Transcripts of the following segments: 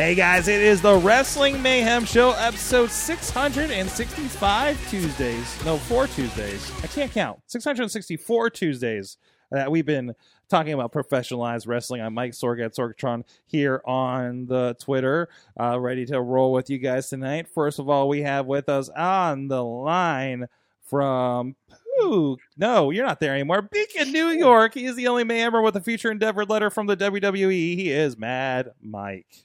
Hey guys, it is the Wrestling Mayhem Show, episode 665 Tuesdays. No, four Tuesdays. I can't count. 664 Tuesdays that we've been talking about professionalized wrestling. I'm Mike Sorg at Sorgatron here on the Twitter, uh, ready to roll with you guys tonight. First of all, we have with us on the line from Ooh, no, you're not there anymore. Beacon, New York. He is the only member with a future endeavored letter from the WWE. He is Mad Mike.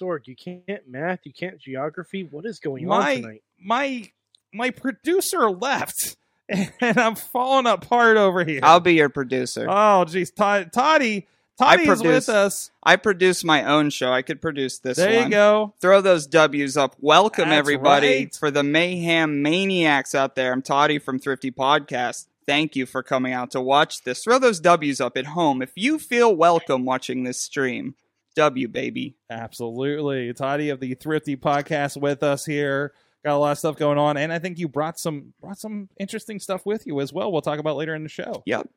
Sorg, you can't math, you can't geography. What is going my on tonight? my my producer left, and I'm falling apart over here. I'll be your producer. oh, geez, Todd, Toddy, I Toddy's produce- with us. I produce my own show. I could produce this There one. you go. Throw those W's up. Welcome That's everybody right. for the mayhem maniacs out there. I'm Toddy from Thrifty Podcast. Thank you for coming out to watch this. Throw those W's up at home if you feel welcome watching this stream. W baby. Absolutely, Toddy of the Thrifty Podcast with us here. Got a lot of stuff going on, and I think you brought some brought some interesting stuff with you as well. We'll talk about later in the show. Yep.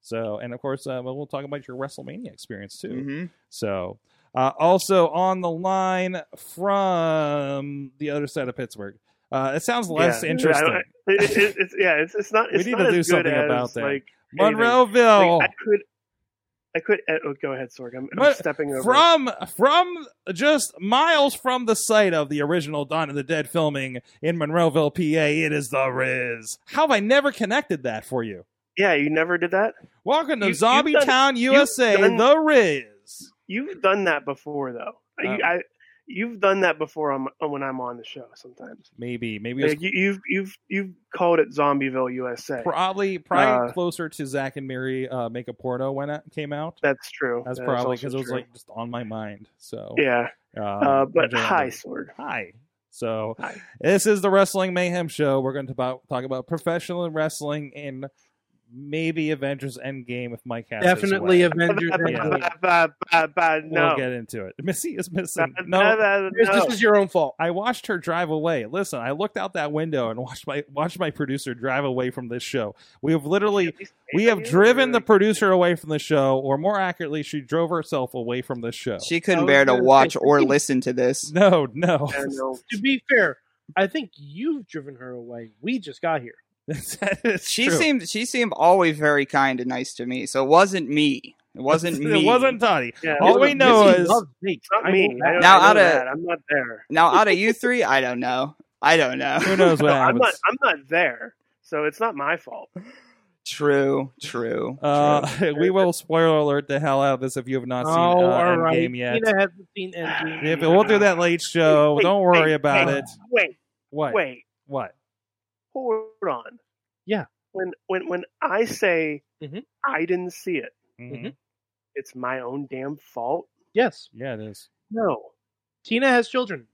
So, and of course, uh, we'll talk about your WrestleMania experience too. hmm So, uh, also on the line from the other side of Pittsburgh. Uh, it sounds less Yeah. interesting. I don't- it- it- it's, yeah, it's, it's not. We It's need not to do something as, about that. Like. Monroeville. Like, I could. I could. uh, Oh, go ahead, Sorg. I'm, I'm stepping over. from from just miles from the site of the original Dawn of the Dead filming in Monroeville, PA, it is the Riz. How have I never connected that for you? yeah, you never did that. Welcome to You- Zombie done- Town, USA, done- the Riz. You've done that before, though. I, you've done that before on, when I'm on the show. Sometimes Maybe, maybe like, you, you've you've you've called it Zombieville, USA. probably probably Uh, closer to Zack and Miri uh, make a porno when it came out. That's true. That's That probably because it was like just on my mind. So yeah. um, Uh, but hi. Sorg. Hi. So Hi. this is the Wrestling Mayhem Show. We're going to about, talk about professional wrestling in maybe Avengers Endgame if Mike has his Definitely way. Avengers. Yeah. Endgame. Ba- ba- ba- We'll get into it. Missy is missing. Ba- No, ba- ba- This, no. this is your own fault. I watched her drive away. Listen, I looked out that window and watched my watched my producer drive away from this show. We have literally we have driven the producer away from the show, or more accurately, she drove herself away from the show. She couldn't bear to watch or listen to this. no, no. No. To be fair, I think you've driven her away. We just got here. It's She true. seemed she seemed always very kind and nice to me. So it wasn't me. It wasn't me. It wasn't Toddy. Yeah, All it we know is me. Not me. will I, not- Now, I out of- that. I'm not there. Now out of you three, I don't know. I don't know. who knows what No, I'm not. I'm not there. So it's not my fault. True, true. Uh, true. we will spoiler alert the hell out of this if you have not seen oh, uh, all right. Endgame yet. Tina hasn't seen Endgame. Yeah, but we'll do that late show. Wait, Don't worry wait, about wait, it. Wait, What? wait, What? Hold on. Yeah. When when when I say Mhm. I didn't see it, Mhm. it's my own damn fault. Yes, Yeah, it is. No, Tina has children.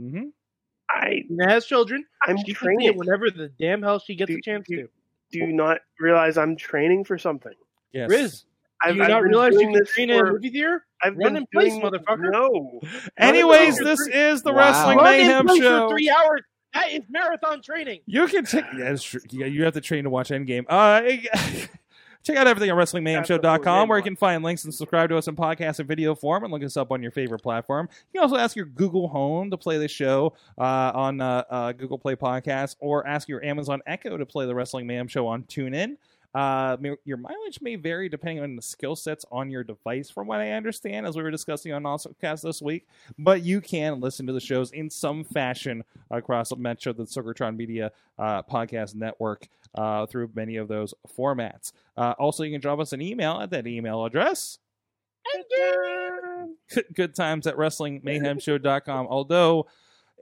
Mm-hmm. I Tina has children. I'm She can see it training. whenever the damn hell she gets Do- a chance do- to. Do you not realize I'm training for something? Yes. Riz, I've, you I've not been realize you doing can this train in a movie theater? I've Run been in place, doing- motherfucker. No. Anyways, this is the Wow. Wrestling Run in Mayhem place Show. for three hours. That is marathon training. You can check. Yeah, true. Yeah, you have to train to watch Endgame. Uh, check out everything at WrestlingMayhemShow.com, where you can find links and subscribe to us in podcast and video form, and look us up on your favorite platform. You can also ask your Google Home to play the show uh, on uh, uh, Google Play Podcast, or ask your Amazon Echo to play the Wrestling Mayhem Show on TuneIn. Uh, your mileage may vary depending on the skill sets on your device, from what I understand, as we were discussing on AwesomeCast this week. But you can listen to the shows in some fashion across Metro, the Sorgatron Media uh, Podcast Network, uh, through many of those formats. Uh, also, you can drop us an email at that email address. Good times at WrestlingMayhemShow.com. Although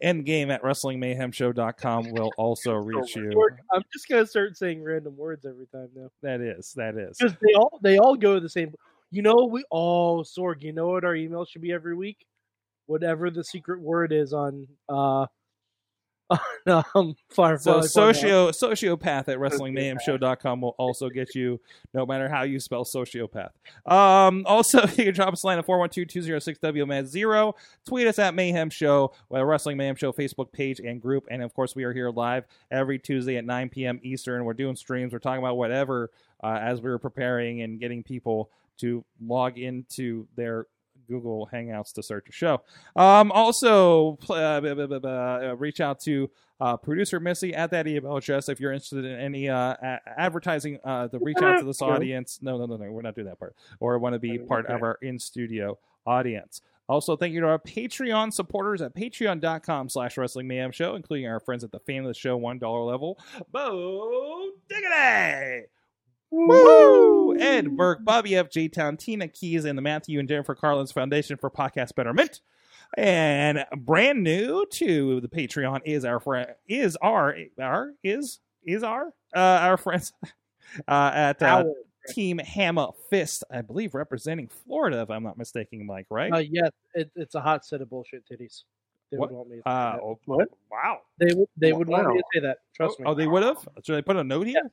Endgame at WrestlingMayhemShow.com will also reach you. I'm just gonna start saying random words every time now. That is, that is. Because they all they all go to the same. You know we oh Sorg. You know what our email should be every week? Whatever the secret word is on uh on um Firefly. So Funhouse. socio sociopath at WrestlingMayhemShow.com will also get you, no matter how you spell sociopath. Um, also, you can drop us a line at 412-206-WMAD0. Tweet us at Mayhem Show, well, Wrestling Mayhem Show Facebook page and group. And of course, we are here live every Tuesday at 9 p.m. Eastern. We're doing streams. We're talking about whatever uh, as we were preparing and getting people to log into their Google Hangouts to start the show. Um, also, uh, blah, blah, blah, reach out to uh, producer Missy at that email address if you're interested in any uh, a- advertising. Uh, to reach out to this audience. No, no, no, no, we're not doing that part. Or want to be part of our in studio audience. Also, thank you to our Patreon supporters at patreon.com slash wrestling mayhem show, including our friends at the fan of the show $1 level. Bo Diggity! Woo! Ed Burke, Bobby F. J. Town, Tina Keys, and the Matthew and Jennifer Carlins Foundation for Podcast Betterment. And brand new to the Patreon is our friend is our our is is our uh, our friends uh, at uh, Our- Team Hammer Fist, I believe representing Florida, if I'm not mistaken, Mike. Right? Uh, yes, it, it's a hot set of bullshit titties. They What? would want me to say Uh, that. oh, What? Wow. They would they would want me to say that. Trust me. Oh, they would have. Should I put a note here?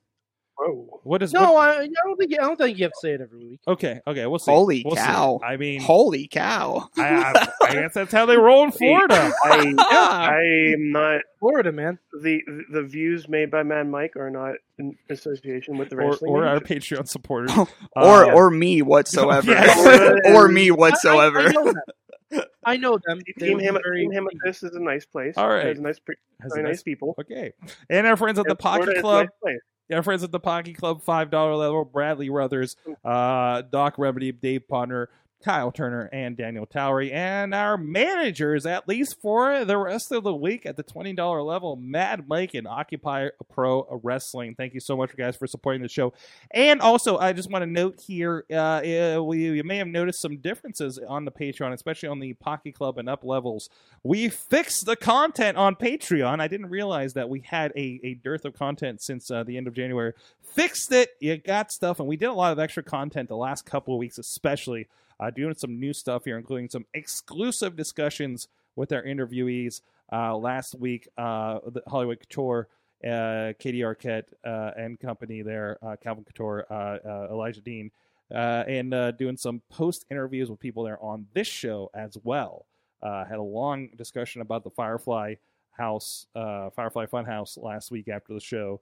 Whoa. What is? no, what- I, I don't think I don't think you have to say it every week. okay. Okay. We'll see. Holy We'll see. cow. I mean, Holy cow. I, I, I guess that's how they roll in Florida. I I am not Florida, man. the the views made by Man Mike are not in association with the or, wrestling. or our. Patreon supporters. or Uh, or me whatsoever. Yes. or me I- I, whatsoever. I know them. I know them. They Team would be Ham- very- Team Amethyst is a nice place. All right. There's nice, pre- has a nice- nice people. Okay. And our friends at the And Florida Pocket is a Club. nice place. Our friends at the Pocket Club, five dollar level, Bradley Ruthers, uh, Doc Remedy, Dave Ponder, Kyle Turner, and Daniel Towery, and our managers, at least for the rest of the week at the twenty dollar level, Mad Mike and Occupy Pro Wrestling. Thank you so much, guys, for supporting the show. And also, I just want to note here, uh, uh, we you may have noticed some differences on the Patreon, especially on the Pocket Club and up levels. We fixed the content on Patreon. I didn't realize that we had a, a dearth of content since uh, the end of January. Fixed it. You got stuff, and we did a lot of extra content the last couple of weeks, especially uh, doing some new stuff here, including some exclusive discussions with our interviewees. Uh, last week, uh, the Hollywood Couture, uh, Katie Arquette uh, and company there, uh, Calvin Couture, uh, Elijah Dean, and doing some post interviews with people there on this show as well. Had a long discussion about the Firefly House, Firefly Funhouse last week after the show.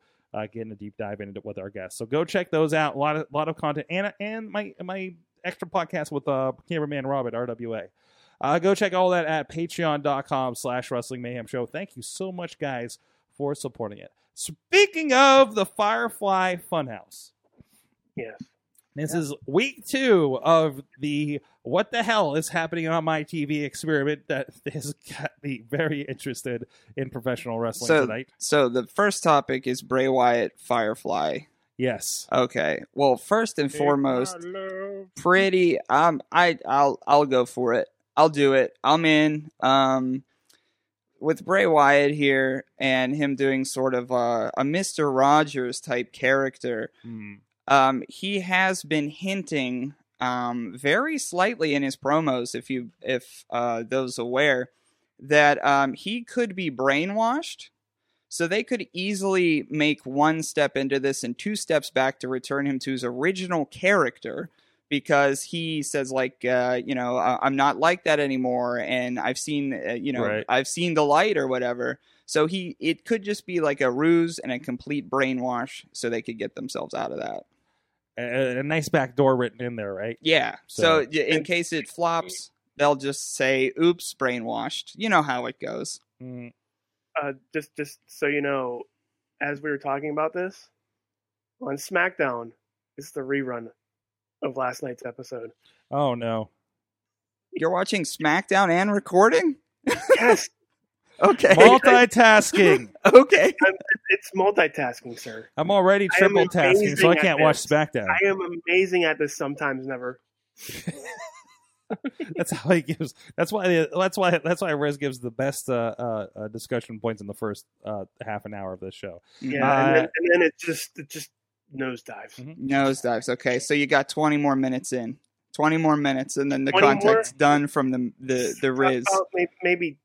Getting a deep dive into it with our guests, so go check those out. A lot of lot of content, and and my my extra podcast with uh, cameraman Robert, RWA. Uh, go check all that at patreon.com slash wrestling mayhem show. Thank you so much, guys, for supporting it. Speaking of the Firefly Funhouse, Yes. this is week two of the what the hell is happening on my TV experiment that has got me very interested in professional wrestling So- tonight. So the first topic is Bray Wyatt Firefly. Yes. Okay. Well, first and foremost, pretty um I I'll I'll go for it. I'll do it. I'm in. Um with Bray Wyatt here and him doing sort of a, a Mr. Rogers type character, Hmm. um, he has been hinting um, very slightly in his promos, if you if uh, those aware, that um, he could be brainwashed. So they could easily make one step into this and two steps back to return him to his original character because he says like uh, you know I'm not like that anymore and I've seen uh, you know Right. I've seen the light or whatever. So he it could just be like a ruse and a complete brainwash so they could get themselves out of that. A, a nice back door written in there, right? Yeah. So- So, in case it flops, they'll just say, "Oops, brainwashed." You know how it goes. Hmm. Uh, just just so you know, as we were talking about this on SmackDown, it's the rerun of last night's episode. Oh no. You're watching SmackDown and recording. Yes, Okay. Multitasking. okay. it's multitasking, sir. I'm already I triple tasking, so I can't watch. SmackDown. I am amazing at this. Sometimes, never. that's how he gives. That's why. That's why. That's why Riz gives the best uh, uh, uh, discussion points in the first uh, half an hour of this show. Yeah, Uh, and, then, and then it just it just nosedives. Mhm. Nosedives. Okay, so you got 20 more minutes in. 20 more minutes, and then the 20 more? done from the the the Riz. About maybe, maybe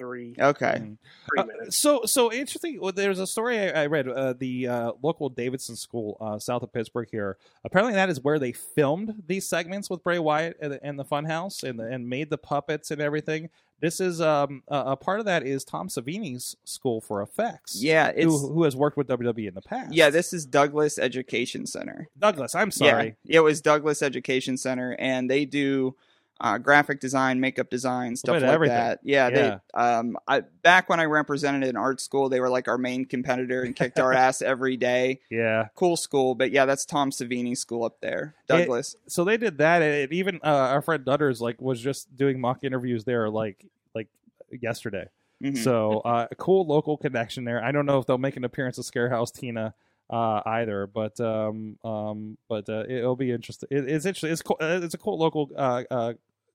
three, Okay. Three Uh, so so interesting. Well, there's a story I, I read. Uh, the uh, local Davidson school uh, south of Pittsburgh here. Apparently, that is where they filmed these segments with Bray Wyatt and the, and the Funhouse and the, and made the puppets and everything. This is um a, a part of that is Tom Savini's school for effects. Yeah, it's who, who has worked with WWE in the past? yeah. This is Douglas Education Center. Douglas. I'm sorry. Yeah, it was Douglas Education Center, and they do uh, graphic design, makeup design, stuff like everything. that. Yeah, Yeah. they. Um, I back when I represented an art school, they were like our main competitor and kicked our ass every day. Yeah. Cool school, but yeah, that's Tom Savini's school up there, Douglas. so they did that and even uh, our friend Dutters like was just doing mock interviews there like like yesterday Mhm. so uh a cool local connection there i don't know if they'll make an appearance at scarehouse tina uh either but um um but uh, it'll be interesting it, it's interesting it's cool uh, it's a cool local uh uh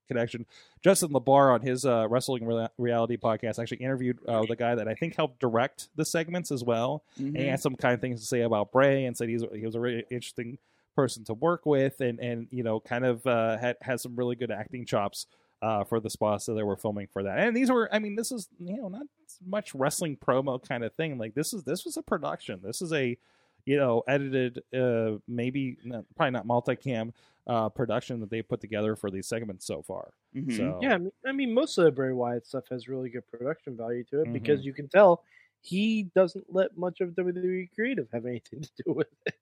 connection justin labar on his uh wrestling Rea- reality podcast actually interviewed uh, the guy that i think helped direct the segments as well Mhm. and he had some kind of things to say about Bray and said he's he was a really interesting person to work with and and you know kind of uh, had has some really good acting chops uh, for the spots that they were filming for that. And these were I mean this is you know not much wrestling promo kind of thing. Like this is this was a production. This is a you know edited uh maybe not, probably not multicam uh production that they put together for these segments so far. Mhm. So Yeah, I mean, I mean, most of the Bray Wyatt stuff has really good production value to it Mhm. because you can tell he doesn't let much of WWE creative have anything to do with it.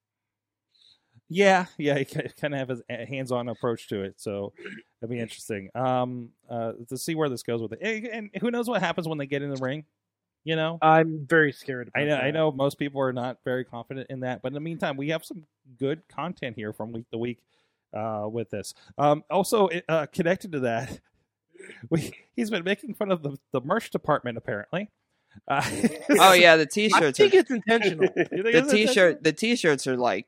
Yeah, yeah, he kind of have a hands-on approach to it, so it'll be interesting um, uh, to see where this goes with it. And, and who knows what happens when they get in the ring? You know, I'm very scared. About I know, I know, most people are not very confident in that, but in the meantime, we have some good content here from week to week uh, with this. Um, also, uh, connected to that, we he's been making fun of the, the merch department apparently. Uh, Oh yeah, the t-shirts. I think Are, it's intentional. Think the it's t-shirt. The t-shirts are like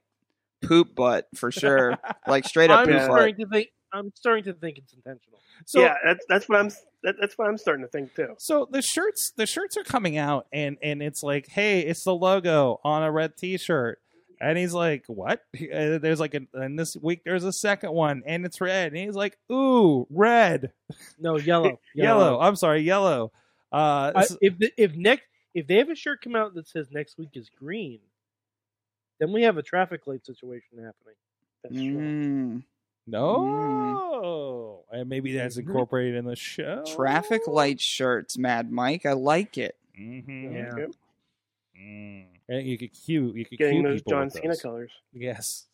poop butt for sure. like straight up I'm poop butt. starting to think. I'm starting to think it's intentional. So, yeah, that's that's what I'm that, that's what I'm starting to think too. So the shirts, the shirts are coming out, and and it's like, hey, it's the logo on a red T-shirt, and he's like, what? And there's like, a, and this week there's a second one, and it's red, and he's like, ooh, red, No, yellow, yellow. I'm sorry, yellow. Uh, I, s- if the, if next if they have a shirt come out that says next week is green, then we have a traffic light situation happening. That's true. Mm, no, and maybe that's incorporated in the show. traffic light shirts, Mad Mike. I like it. hmm Yeah. Yep. Mm. And you could cue, you could Getting cue those people John with Cena those. colors. Yes.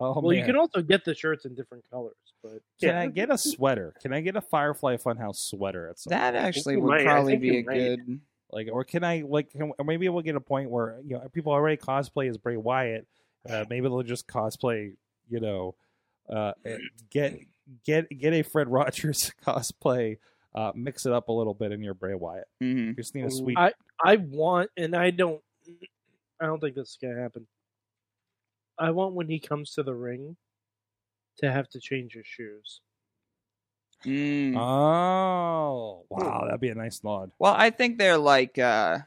Oh well, you can also get the shirts in different colors, but Can Yeah. I get a sweater? Can I get a Firefly Funhouse sweater at some That point? actually would might. Probably be a might. good. like, or can I like? Can, or maybe we'll get a point where you know people already cosplay as Bray Wyatt. Uh, maybe they'll just cosplay. You know, uh, get get get a Fred Rogers cosplay. Uh, mix it up a little bit in your Bray Wyatt. mhm. a Sweet. I I want, and I don't, I don't think this is gonna happen. I want when he comes to the ring to have to change his shoes. Mm. oh wow, that'd be a nice nod. Well, I think they're like uh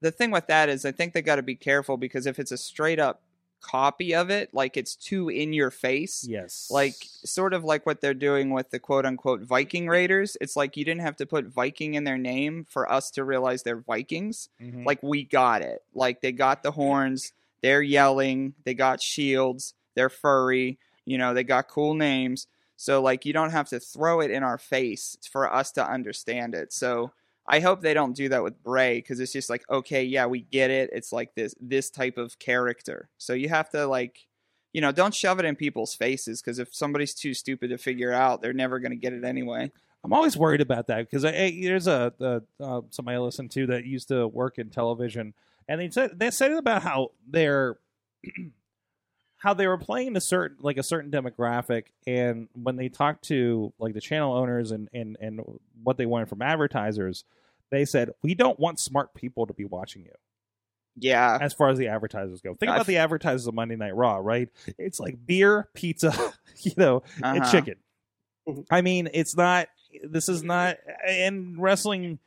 the thing with that is I think they got to be careful because if it's a straight up copy of it, like it's too in your face, Yes, like sort of like what they're doing with the quote unquote Viking Raiders. It's like you didn't have to put Viking in their name for us to realize they're Vikings. Mhm. Like we got it. Like they got the horns, they're yelling, they got shields, they're furry, you know, they got cool names. So like you don't have to throw it in our face for us to understand it. So I hope they don't do that with Bray because it's just like okay, yeah, we get it. It's like this this type of character. So you have to like you know, don't shove it in people's faces because if somebody's too stupid to figure out, they're never going to get it anyway. I'm always worried about that because there's a, a uh, somebody I listen to that used to work in television, and they said they said about how they're how they were playing a certain like a certain demographic, and when they talked to like the channel owners and and and what they wanted from advertisers, they said we don't want smart people to be watching you. Yeah. As far as the advertisers go, think I've- about the advertisers of Monday Night Raw, right? It's like beer, pizza, you know, and Uh-huh. chicken. I mean, it's not. This is not. And wrestling.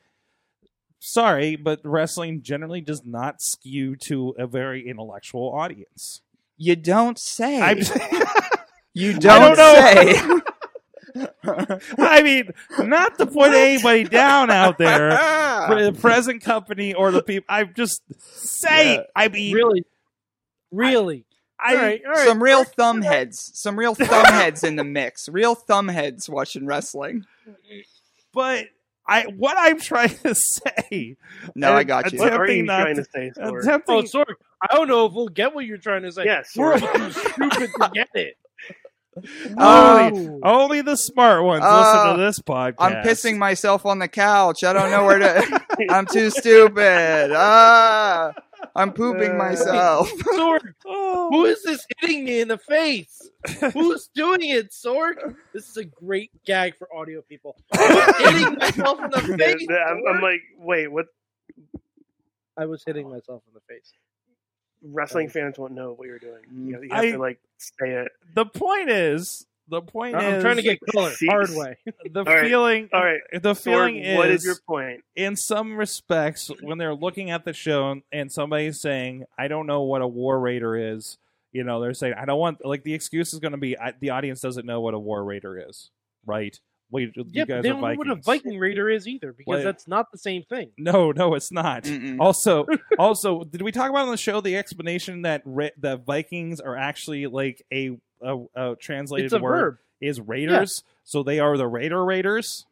Sorry, but wrestling generally does not skew to a very intellectual audience. You don't say. I'm, you don't, don't know. say. I mean, not to put anybody down out there, for the present company or the people. I'm just saying. Yeah. I mean, Really, really. I, all right, all right. some real thumbheads. Some real thumbheads in the mix. Real thumbheads watching wrestling. but I what I'm trying to say. No, I got you. What are you attempting not trying to- to say, Sorg? attempting- Oh, sorry. I don't know if we'll get what you're trying to say. Yes, we're Sorg. too stupid to get it. only, only the smart ones Uh, listen to this podcast. I'm pissing myself on the couch. I don't know where to. I'm too stupid. Ah, I'm pooping Uh, myself. Sorg, Oh. who is this hitting me in the face? Who's doing it, Sorg? This is a great gag for audio people. I'm hitting myself in the The- face. I'm, I'm like, wait, what? I was hitting myself in the face. Wrestling fans won't know what you're doing. You mm. have, you have I- to like say it. the point is, the point uh, I'm is, trying to get color See- hard way. the right, feeling. all right, the feeling Sorg, is, what is your point? in some respects, when they're looking at the show and somebody's saying, "I don't know what a war raider is," you know, they're saying, "I don't want." Like the excuse is going to be, I, "The audience doesn't know what a war raider is," right? Wait, you Yeah, but guys they are don't know what a Viking Raider is either, because What? that's not the same thing. No, no, it's not. Mm-mm. Also, also, did we talk about on the show the explanation that ra- that Vikings are actually like a a, a translated It's a word verb. is raiders? So they are the Raider Raiders,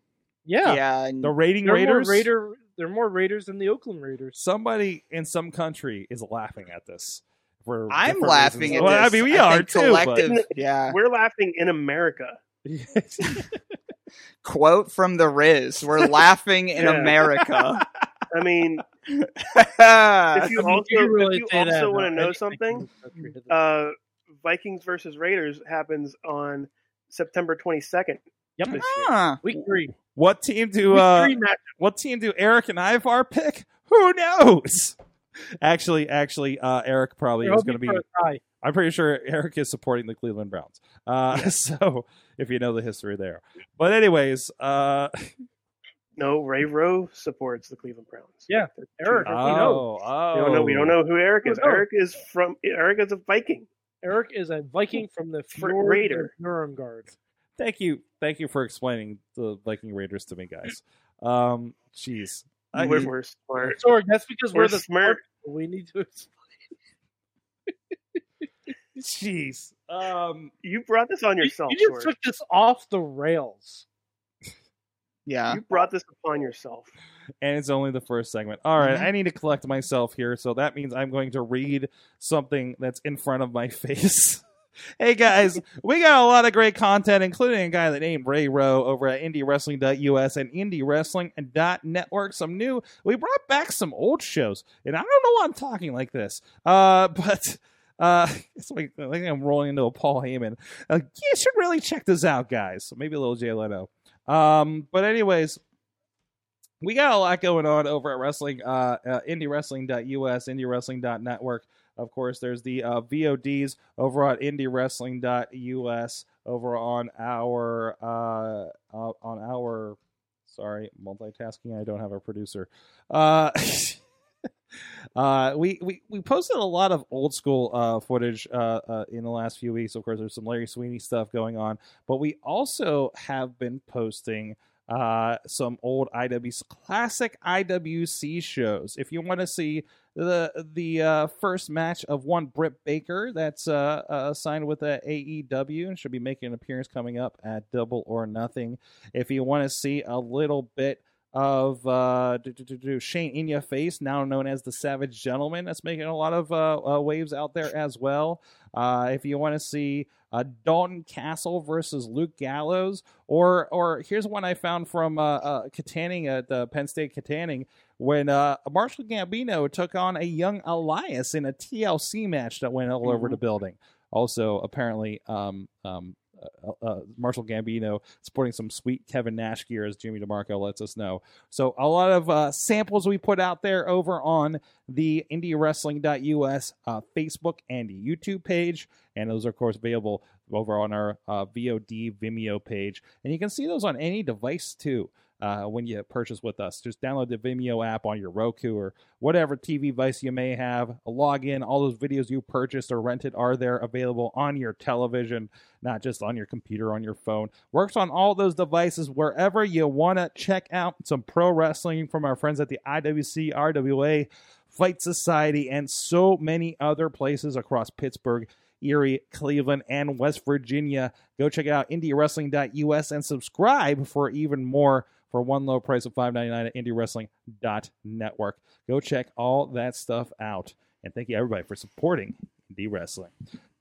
Yeah, Yeah, the raiding raiders. more Raider. They're more Raiders than the Oakland Raiders. Somebody in some country is laughing at this. For I'm laughing reasons. at Well, this. I mean, we I are too. But... yeah. We're laughing in America. Quote from the Riz: "We're laughing in Yeah. America." I mean, if if you also, really if you also want to know something, in this country, doesn't it? uh, Vikings versus Raiders happens on September 22nd. Yep. this year. Huh. Week three. What team do uh, what team do Erik and Ivar pick? Who knows? Actually, actually, uh, Erik probably is going to be. for a tie. I'm pretty sure Erik is supporting the Cleveland Browns. Uh, so if you know the history there, but anyways, uh, No, Ray Rowe supports the Cleveland Browns. Yeah, Erik. different- we know. oh, oh, We don't know. We don't know who Erik is. We don't know. Erik is from. Erik is a Viking. Erik is a Viking from the For- Fjord Raider. Nuremberg. Thank you, thank you for explaining the Viking Raiders to me, guys. Um, jeez, we're, we're smart. Sorry, that's because we're, We're the smart. smart. We need to. jeez. Um, You brought this on yourself. you just Sorg. took this off the rails. Yeah. You brought this upon yourself. and it's only the first segment. All right, Mhm. I need to collect myself here, so that means I'm going to read something that's in front of my face. hey guys, we got a lot of great content, including a guy that named Ray Rowe over at IndieWrestling.us and IndieWrestling.network. Some new, we brought back some old shows, and I don't know why I'm talking like this, uh, but. Uh, it's like, I think I'm rolling into a Paul Heyman. Uh, you should really check this out, guys. So maybe a little Jay Leno. Um, but anyways, we got a lot going on over at wrestling uh, uh indiewrestling.us indiewrestling.network of course there's the uh, vods over at indiewrestling.us over on our uh, uh on our sorry multitasking i don't have a producer uh Uh, we, we we posted a lot of old school uh, footage uh, uh, in the last few weeks. Of course, there's some Larry Sweeney stuff going on, but we also have been posting uh, some old IWC classic IWC shows. If you want to see the the uh, first match of one Britt Baker that's uh, uh, signed with the AEW and should be making an appearance coming up at Double or Nothing. If you want to see a little bit of uh, do, do, do, do, Shane In Your Face, now known as the Savage Gentleman, that's making a lot of uh, uh, waves out there as well. Uh, if you want to see uh, Dalton Castle versus Luke Gallows, or or here's one I found from uh, uh, Katanning at Penn State Katanning when uh, Marshall Gambino took on a young Elias in a TLC match that went all over the building. Also, apparently, um, um, uh, uh, Marshall Gambino sporting some sweet Kevin Nash gear, as Jimmy DeMarco lets us know. So a lot of uh, samples we put out there over on the IndieWrestling.us uh, Facebook and YouTube page, and those are of course available over on our uh, VOD Vimeo page, and you can see those on any device too. Uh, when you purchase with us, just download the Vimeo app on your Roku or whatever TV device you may have. Log in. All those videos you purchased or rented are there available on your television, not just on your computer, on your phone. Works on all those devices wherever you want to check out some pro wrestling from our friends at the IWC, RWA, Fight Society, and so many other places across Pittsburgh. Erie, Cleveland, and West Virginia. Go check out IndieWrestling.us and subscribe for even more for one low price of $5.99 at IndieWrestling.network. Go check all that stuff out. And thank you, everybody, for supporting Indie Wrestling.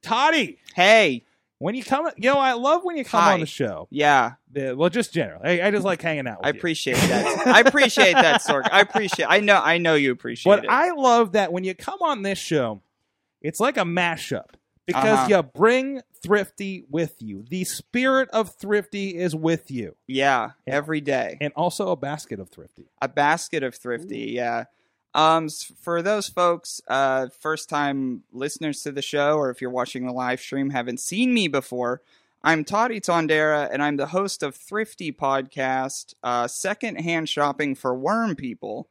Toddy, Hey, when you come, you know, I love when you come Hi. on the show. yeah, Uh, Well, just generally. I, I just like hanging out with I you. appreciate that. I appreciate that, Sorg. I appreciate. I know. I know you appreciate But it. I love that when you come on this show, it's like a mashup because Uh-huh. you bring Thrifty with you. The spirit of Thrifty is with you, yeah, Yeah. every day. and also a basket of Thrifty. a basket of thrifty yeah um for those folks uh first time listeners to the show or if you're watching the live stream haven't seen me before i'm toddy tondera and i'm the host of thrifty podcast uh second hand shopping for worm people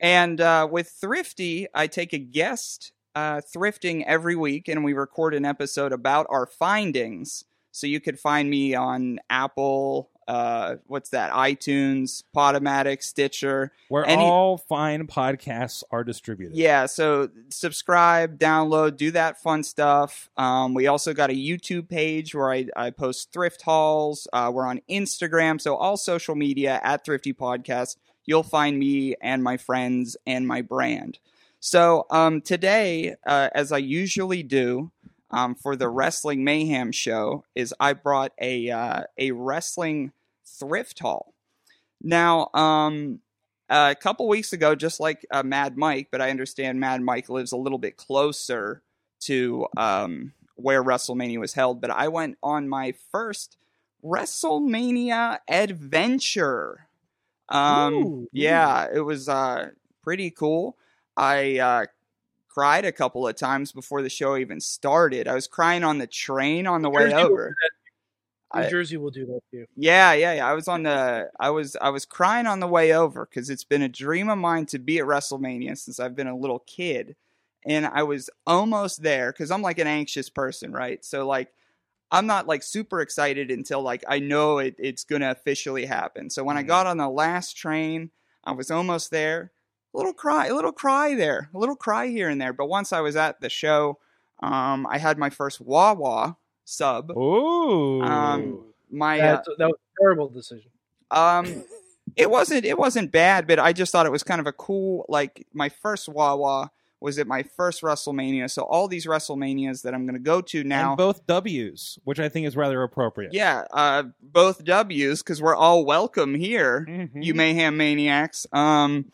and uh with thrifty i take a guest uh thrifting every week and we record an episode about our findings so you could find me on apple uh what's that itunes podomatic stitcher Where Any- all fine podcasts are distributed. yeah, so subscribe, download, do that fun stuff. Um, we also got a YouTube page where I, I post thrift hauls. Uh, we're on Instagram, so all social media at Thrifty Podcast. You'll find me and my friends and my brand. So um, today, uh, as I usually do um, for the Wrestling Mayhem show, is I brought a uh, a wrestling thrift haul. Now, um, a couple weeks ago, just like uh, Mad Mike, but I understand Mad Mike lives a little bit closer to um, where WrestleMania was held. But I went on my first WrestleMania adventure. Um, Ooh, yeah, it was uh, pretty cool. I uh, cried a couple of times before the show even started. I was crying on the train on the way Jersey do over. New I- Jersey will do that too. Yeah, yeah, yeah. I was on the I was I was crying on the way over because it's been a dream of mine to be at WrestleMania since I've been a little kid. And I was almost there because I'm like an anxious person, right? So like I'm not like super excited until like I know it, it's gonna officially happen. So when I Mhm. got on the last train, I was almost there. A little cry, a little cry there, a little cry here and there. But once I was at the show, um, I had my first Wawa sub. Ooh. Um, My uh, that was a terrible decision. um, it wasn't it wasn't bad, but I just thought it was kind of a cool like my first Wawa was at my first WrestleMania. So all these WrestleManias that I'm going to go to now, and both W's, which I think is rather appropriate. yeah, uh, both W's because we're all welcome here, Mhm. you mayhem maniacs. Um,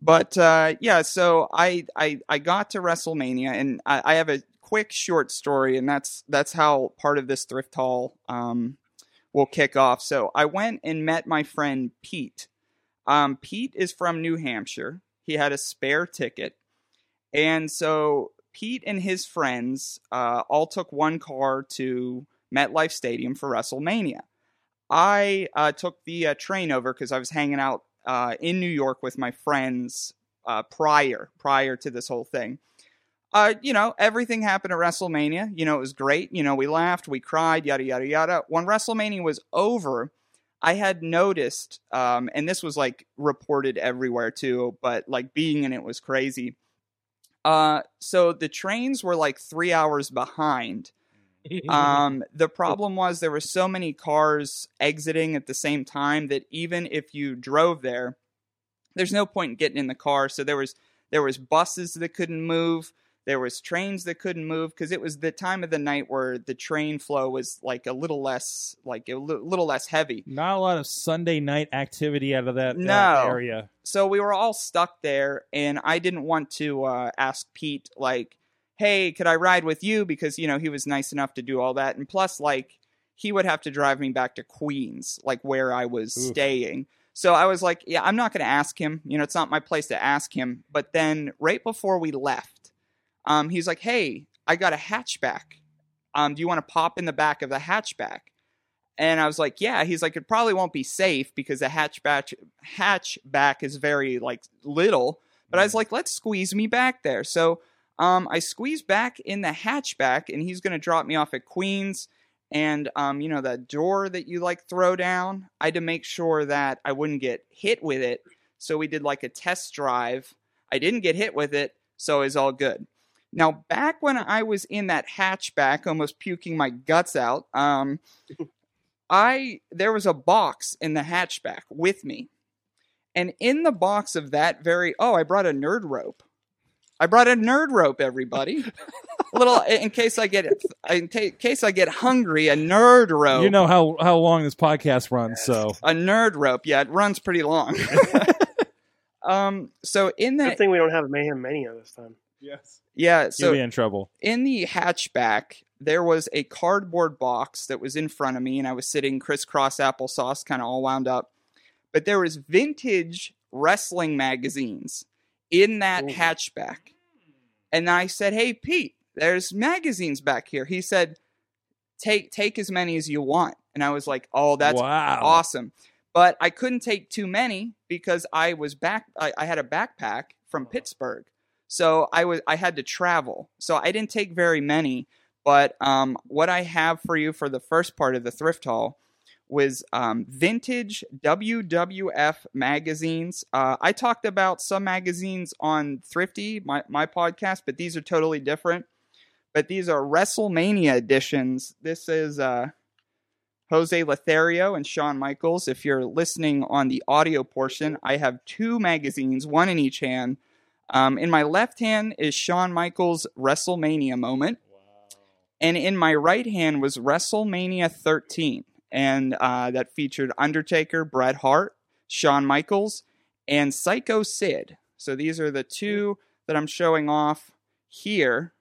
but uh, yeah, so I, I I got to WrestleMania, and I, I have a quick short story, and that's that's how part of this thrift haul um, will kick off. So I went and met my friend Pete. Um, Pete is from New Hampshire. He had a spare ticket, and so Pete and his friends uh, all took one car to MetLife Stadium for WrestleMania. I uh, took the uh, train over because I was hanging out uh, in New York with my friends uh, prior prior to this whole thing. Uh, you know, everything happened at WrestleMania. You know, it was great. You know, we laughed, we cried, yada yada yada. When WrestleMania was over, I had noticed, um, and this was like reported everywhere too, but like being in it was crazy. Uh, so the trains were like three hours behind um, the problem was there were so many cars exiting at the same time that even if you drove there, there's no point in getting in the car. So there was there was buses that couldn't move. There was trains that couldn't move because it was the time of the night where the train flow was like a little less like a li- little less heavy. Not a lot of Sunday night activity out of that, that area. so we were all stuck there and i didn't want to uh, ask pete like hey could i ride with you because you know he was nice enough to do all that and plus like he would have to drive me back to Queens, like where I was Oof. staying. So I was like, yeah, I'm not going to ask him. You know, it's not my place to ask him. But then right before we left, um, he's like, hey, I got a hatchback. Um, do you want to pop in the back of the hatchback? And I was like, yeah. He's like, it probably won't be safe because the hatchback hatchback is very like little. But I was like, let's squeeze me back there. So um, I squeezed back in the hatchback, and he's going to drop me off at Queens. And um, you know that door that you like throw down. I had to make sure that I wouldn't get hit with it. So we did like a test drive. I didn't get hit with it, so it was all good. Now, back when I was in that hatchback, almost puking my guts out, um, I there was a box in the hatchback with me, and in the box of that very oh, I brought a nerd rope. I brought a nerd rope, everybody. a little in case I get in ta- case I get hungry, a nerd rope. You know how how long this podcast runs, so a nerd rope. Yeah, it runs pretty long. um, so in Good the thing we don't have Mayhem Mania this time. yes, yeah, you'll so be in trouble. in the hatchback, there was a cardboard box that was in front of me, and I was sitting crisscross applesauce, kind of all wound up. But there was vintage wrestling magazines in that Ooh. hatchback, and I said, "Hey, Pete, there's magazines back here." He said, "Take take as many as you want," and I was like, "Oh, that's wow. awesome." But I couldn't take too many because I was back. I, I had a backpack from Pittsburgh, so I was I had to travel. So I didn't take very many. But um, what I have for you for the first part of the thrift haul was um, vintage WWF magazines. Uh, I talked about some magazines on Thrifty, my, my podcast, but these are totally different. But these are WrestleMania editions. This is uh, Jose Lothario and Shawn Michaels. If you're listening on the audio portion, I have two magazines, one in each hand. Um, in my left hand is Shawn Michaels' WrestleMania moment, and in my right hand was WrestleMania 13, and uh, that featured Undertaker, Bret Hart, Shawn Michaels, and Psycho Sid. So these are the two that I'm showing off here.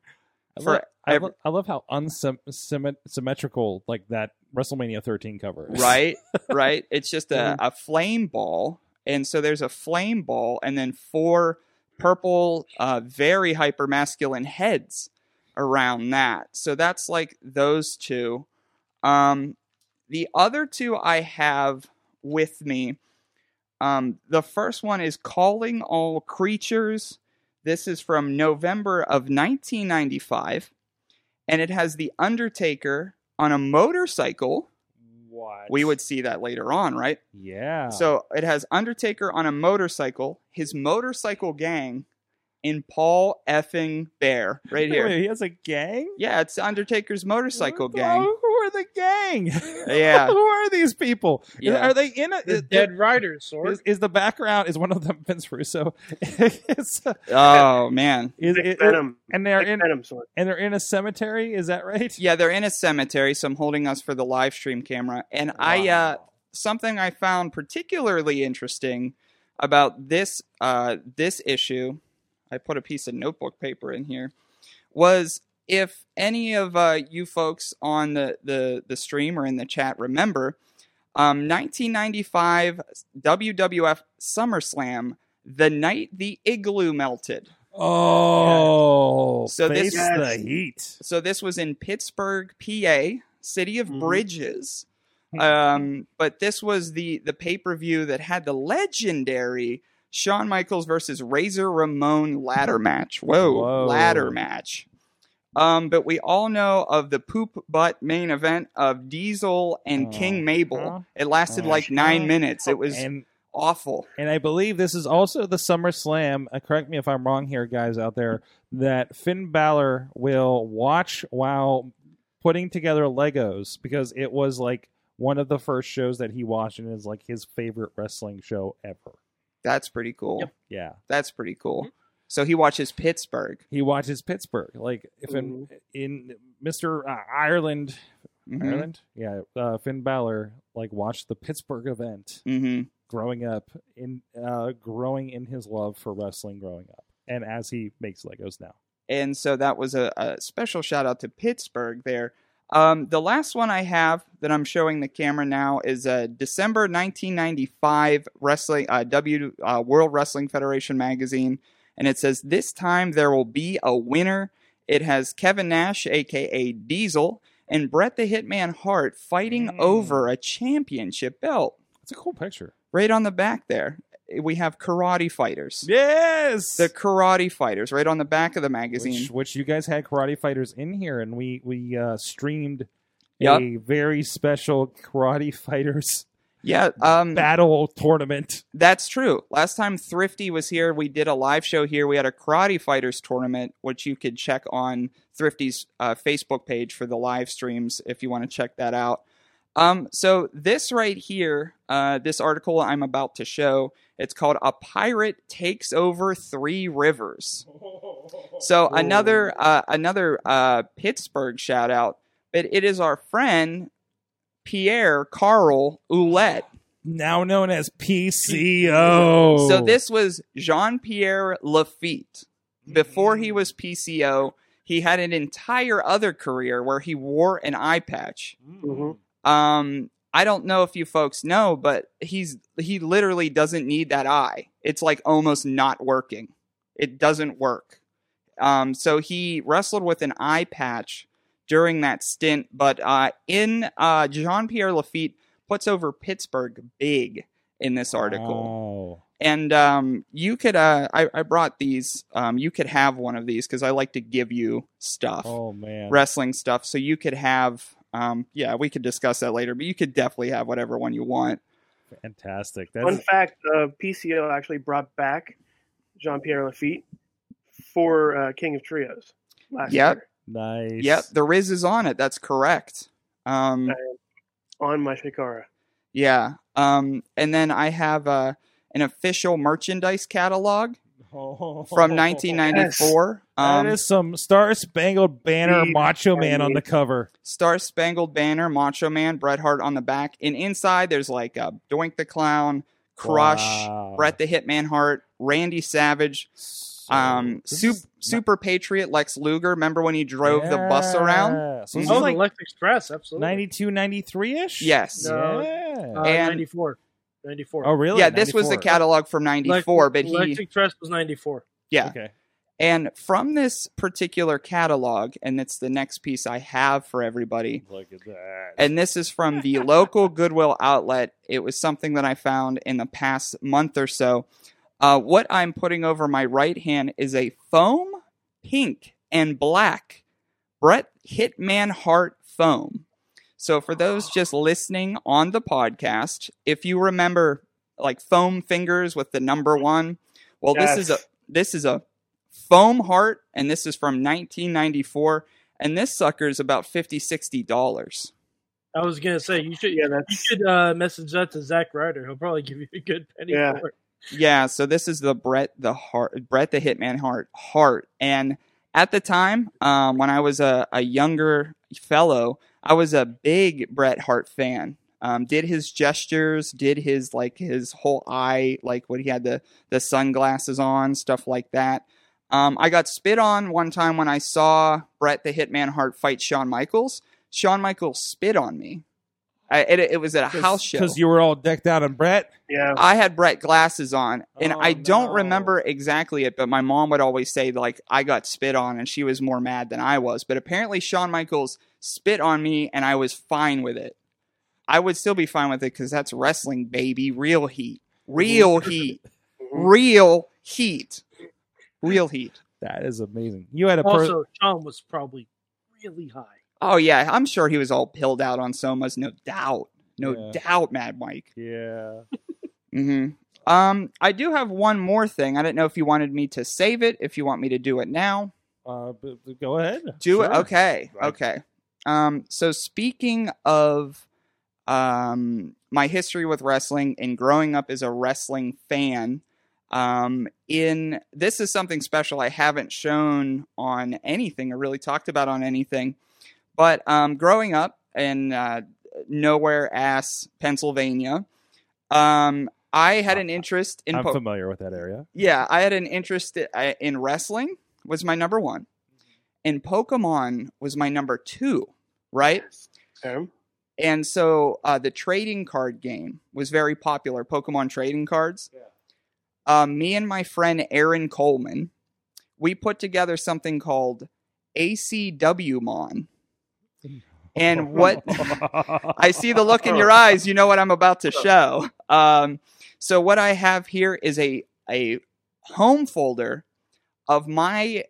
I, for love, I, every- lo- I love how unsymmetrical like that WrestleMania 13 cover is. right right it's just a, a flame ball and so there's a flame ball and then four purple uh, very hyper masculine heads around that so that's like those two um, the other two i have with me um, the first one is calling all creatures this is from november of 1995 and it has the undertaker on a motorcycle What? we would see that later on, right? Yeah. So it has Undertaker on a motorcycle, his motorcycle gang, in Paul effing Bearer right here. wait, he has a gang. Yeah, it's Undertaker's motorcycle Oh, gang. Who are the gang? Yeah. who are these people? Yeah. Are they in a? The is, Dead Riders, Sorg. is, is the background? Is one of them Vince Russo? It's, uh, Oh man. is, Dick it- Venom. and they're Dick in Venom Sorg. and they're in a cemetery. Is that right? Yeah, they're in a cemetery, so I'm holding us for the live stream camera. And I uh something I found particularly interesting about this uh, this issue, I put a piece of notebook paper in here, was if any of uh, you folks on the, the, the stream or in the chat remember, um, 1995 WWF SummerSlam, the night the igloo melted. Oh, So this- the heat. So this was in Pittsburgh, PA, city of Mhm. bridges. Um, but this was the the pay per view that had the legendary Shawn Michaels versus Razor Ramon ladder match. Whoa, Whoa. ladder match. Um, but we all know of the poop butt main event of Diesel and Oh, King Mabel. huh? It lasted Oh, like nine huh? minutes. It was and awful. and I believe this is also the SummerSlam. Uh, correct me if I'm wrong here, guys out there. That Finn Balor will watch while putting together Legos because it was like one of the first shows that he watched and is like his favorite wrestling show ever. That's pretty cool. Yep. Yeah, That's pretty cool. So he watches Pittsburgh. he watches Pittsburgh. Like if in in Mister uh, Ireland, Mhm. Ireland, yeah, uh, Finn Balor like watched the Pittsburgh event Mhm. growing up in uh, growing in his love for wrestling growing up, and as he makes Legos now. and so that was a, a special shout out to Pittsburgh there. Um, the last one I have that I'm showing the camera now is a December 1995 wrestling uh, W uh, World Wrestling Federation magazine, and it says this time there will be a winner. It has Kevin Nash, aka Diesel, and Bret the Hitman Hart fighting Mm. over a championship belt. It's a cool picture. Right on the back there, we have karate fighters. Yes. The karate fighters right on the back of the magazine. which, which you guys had karate fighters in here, and we we uh, streamed Yup. a very special karate fighters yeah, um, battle tournament. That's true. Last time Thrifty was here, we did a live show here. We had a Karate Fighters tournament, which you could check on Thrifty's uh, Facebook page for the live streams if you want to check that out. Um, so this right here, uh, this article I'm about to show, it's called "A Pirate Takes Over Three Rivers." So another uh, another uh, Pittsburgh shout out, but it is our friend Pierre Carl Ouellet. Now known as PCO. So this was Jean Pierre Lafitte. Before he was PCO, he had an entire other career where he wore an eye patch. Mhm. Um, I don't know if you folks know, but he's he literally doesn't need that eye. It's like almost not working. It doesn't work. Um, so he wrestled with an eye patch during that stint, but uh, in uh, Jean Pierre Lafitte puts over Pittsburgh big in this article Oh. and um, you could uh, I, I brought these um, you could have one of these because i like to give you stuff Oh man. wrestling stuff so you could have um, yeah we could discuss that later but you could definitely have whatever one you want Fantastic. Fun fact: uh, PCO actually brought back Jean Pierre Lafitte for uh, King of Trios last Yep. year nice. yep the riz is on it that's correct um, on my Shikara. yeah um, and then i have uh, an official merchandise catalog from 1994 um, that is some Star Spangled Banner Steve Macho Man on the cover. Star Spangled Banner, Macho Man, Bret Hart on the back. And inside, there's like uh, Doink the Clown, Crush, Wow. Bret the Hitman Hart, Randy Savage, So, um, this Sup- is Super Patriot Lex Luger. Remember when he drove the bus around? So. Oh, is the like Lex Express, absolutely. 92, 93 ish. Yes. No. Yeah. Uh, And- 94. 94. oh really? Yeah, this was the 94. catalog from Lex- 94, but Lex he. Express was 94. Yeah. Okay. And from this particular catalog, and it's the next piece I have for everybody. Look at that. and this is from the local Goodwill outlet. It was something that I found in the past month or so. Uh, what I'm putting over my right hand is a foam pink and black Bret Hitman Heart foam. So for those just listening on the podcast, if you remember like foam fingers with the number one, well, this is a this is a foam heart, and this is from 1994, and this sucker is about 50 60 dollars. I was gonna say you should Yeah, you should uh, message that to Zack Ryder. He'll probably give you a good penny Yeah. for it. Yeah, so this is the Bret the heart Bret the Hitman heart heart. And at the time, um, when I was a, a younger fellow, I was a big Bret Hart fan. Um, did his gestures, did his like his whole eye, like when he had the the sunglasses on, stuff like that. Um, I got spit on one time when I saw Bret the Hitman Hart fight Shawn Michaels. Shawn Michaels spit on me. I, it, it was at a house show. Because you were all decked out in Bret. yeah. I had Bret glasses on, and Oh, I don't no. remember exactly it, but my mom would always say like I got spit on, and she was more mad than I was. But apparently, Shawn Michaels spit on me, and I was fine with it. I would still be fine with it because that's wrestling, baby. Real heat, real heat, Mhm. real heat, real heat. That is amazing. You had a per- Also, Shawn was probably really high. Oh yeah, I'm sure he was all pilled out on somas, no doubt, no Yeah. doubt, Mad Mike. yeah. hmm Um, I do have one more thing. I didn't know if you wanted me to save it, if you want me to do it now. Uh, but, but go ahead. Do it. Okay. Right. Okay. Um, so speaking of um, my history with wrestling and growing up as a wrestling fan, um, in this is something special I haven't shown on anything or really talked about on anything. But um, growing up in uh, nowhere ass Pennsylvania, um, I had an interest in I'm po- familiar with that area. yeah, I had an interest in wrestling was my number one, and Pokemon was my number two. right? Okay. And so uh, the trading card game was very popular, Pokemon trading cards. Um, me and my friend Aaron Coleman, we put together something called ACW Mon. And what I see the look in your eyes, you know what I'm about to show. Um, so what I have here is a a home folder of my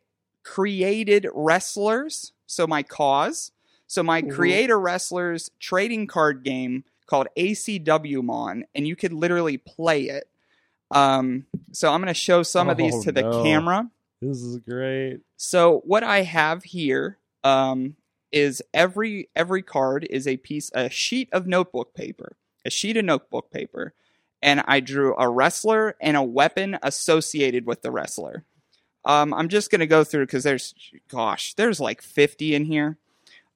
created wrestlers, so my cause, so my Mhm. creator wrestlers trading card game called ACW Mon, and you could literally play it. Um, so I'm going to show some of these Oh, to the no. camera. this is great. So what I have here um, is every every card is a piece, a sheet of notebook paper, a sheet of notebook paper, and I drew a wrestler and a weapon associated with the wrestler. Um, I'm just gonna go through because there's, gosh, there's like 50 in here.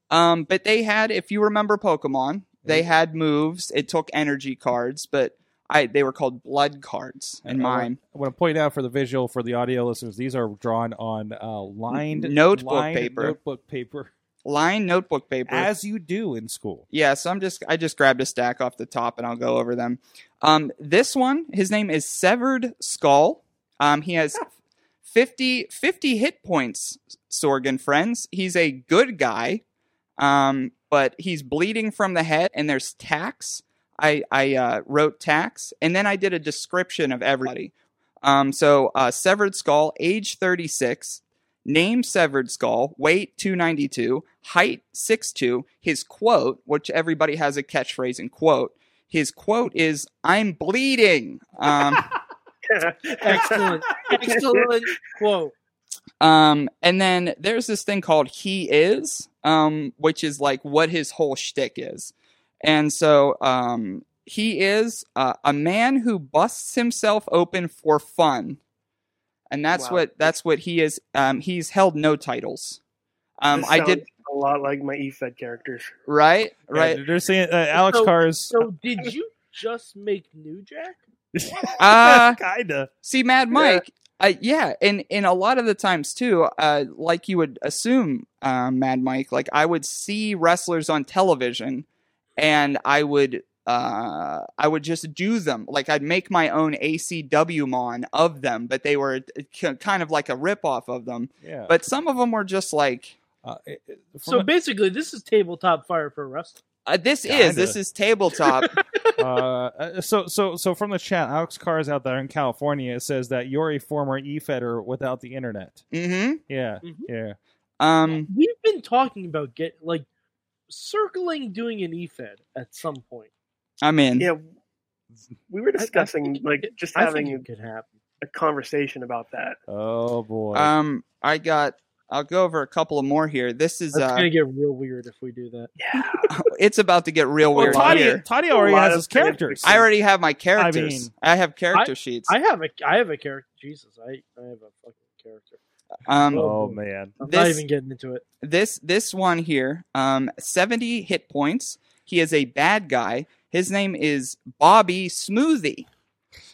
Um, but they had, if you remember Pokemon, they had moves. It took energy cards, but I they were called blood cards in mine. I want to point out for the visual for the audio listeners, these are drawn on uh, lined Notebook lined paper. Notebook paper, Line notebook paper. as you do in school. Yeah, so I'm just I just grabbed a stack off the top and I'll go over them. Um, this one, his name is Severed Skull. Um, he has 50, 50 hit points, Sorgan friends. He's a good guy, um, but he's bleeding from the head, and there's tax. I I uh, wrote tax, and then I did a description of everybody. Um, so uh, Severed Skull, age 36, name Severed Skull, weight 292, height 6'2. His quote, which everybody has a catchphrase and quote, his quote is, I'm bleeding. Um, Excellent, excellent quote. um, and then there's this thing called He Is, um, which is like what his whole shtick is. And so um, he is uh, a man who busts himself open for fun. And that's Wow. what that's what he is. Um, he's held no titles. Um, This I did a lot like my E EFED characters. right, Yeah, right. they're saying uh, Alex So- Cars. So did you just make New Jack? Uh, kinda. See, Mad Mike, uh, yeah, and and a lot of the times too, uh, like you would assume, uh, Mad Mike, like I would see wrestlers on television, and I would. Uh, I would just do them like I'd make my own ACW mon of them, but they were uh, kind of like a rip off of them. Yeah. But some of them were just like, uh, it- it- So a- basically, this is tabletop fire for wrestling. uh, "This Kinda. is this is tabletop." uh, uh, so so so from the chat, Alex Cars out there in California it says that you're a former e-feder without the internet. hmm Yeah, Mhm. yeah. Um, We've been talking about get like circling doing an EFED at some point. I'm in. Yeah, we were I- I discussing like it- just I having think it could happen. a conversation about that. Oh boy. Um, I got. I'll go over a couple of more here. This is That's uh, gonna get real weird if we do that. Yeah, it's about to get real well, weird Toddy, here. Toddy already has his characters. fanfic. I already have my characters. I, mean- have character sheets. I have a I have a character. Jesus, I I have a fucking character. um, oh man. I'm not even getting into it. this this one here, um, seventy hit points. He is a bad guy. His name is Bobby Smoothie.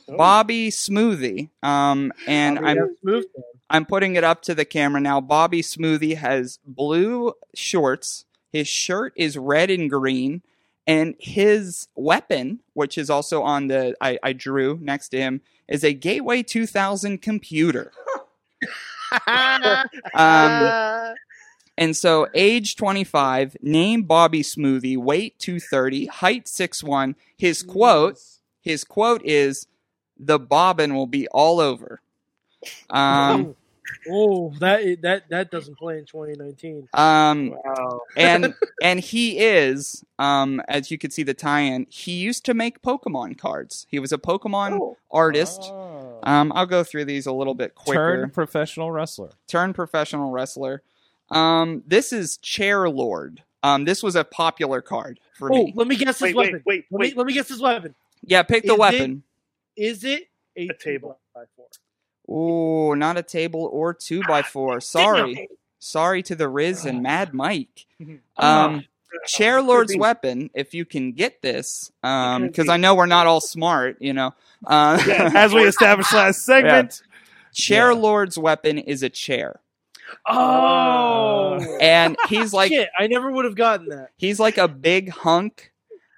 Oh. Bobby Smoothie. Um, and Bobby I'm has. I'm putting it up to the camera now. Bobby Smoothie has blue shorts. His shirt is red and green, and his weapon, which is also on the I, I drew next to him, is a Gateway 2000 computer. um, and so, age 25, name Bobby Smoothie, weight 230, height 6'1. His quote, his quote is, "The bobbin will be all over." Um, oh, that that that doesn't play in 2019. um, wow. and and he is, um, as you can see the tie-in. He used to make Pokemon cards. He was a Pokemon Oh. artist. Oh. Um, I'll go through these a little bit quicker. Turned professional wrestler. Turn professional wrestler. Um, this is Chair Lord. Um, this was a popular card for Oh, me. let me guess his Wait, wait, weapon. wait, let me wait. let me guess his weapon. Yeah, pick the Is weapon. Is it a, A table. by four? Ooh, not a table or two by four. Sorry, sorry to the Riz and Mad Mike. Um, Chair Lord's weapon. If you can get this, um, because be. I know we're not all smart, you know. Uh, Yeah. As we established last segment. Chair Yeah. Lord's weapon is a chair. Oh, and he's like shit! I never would have gotten that. he's like a big hunk.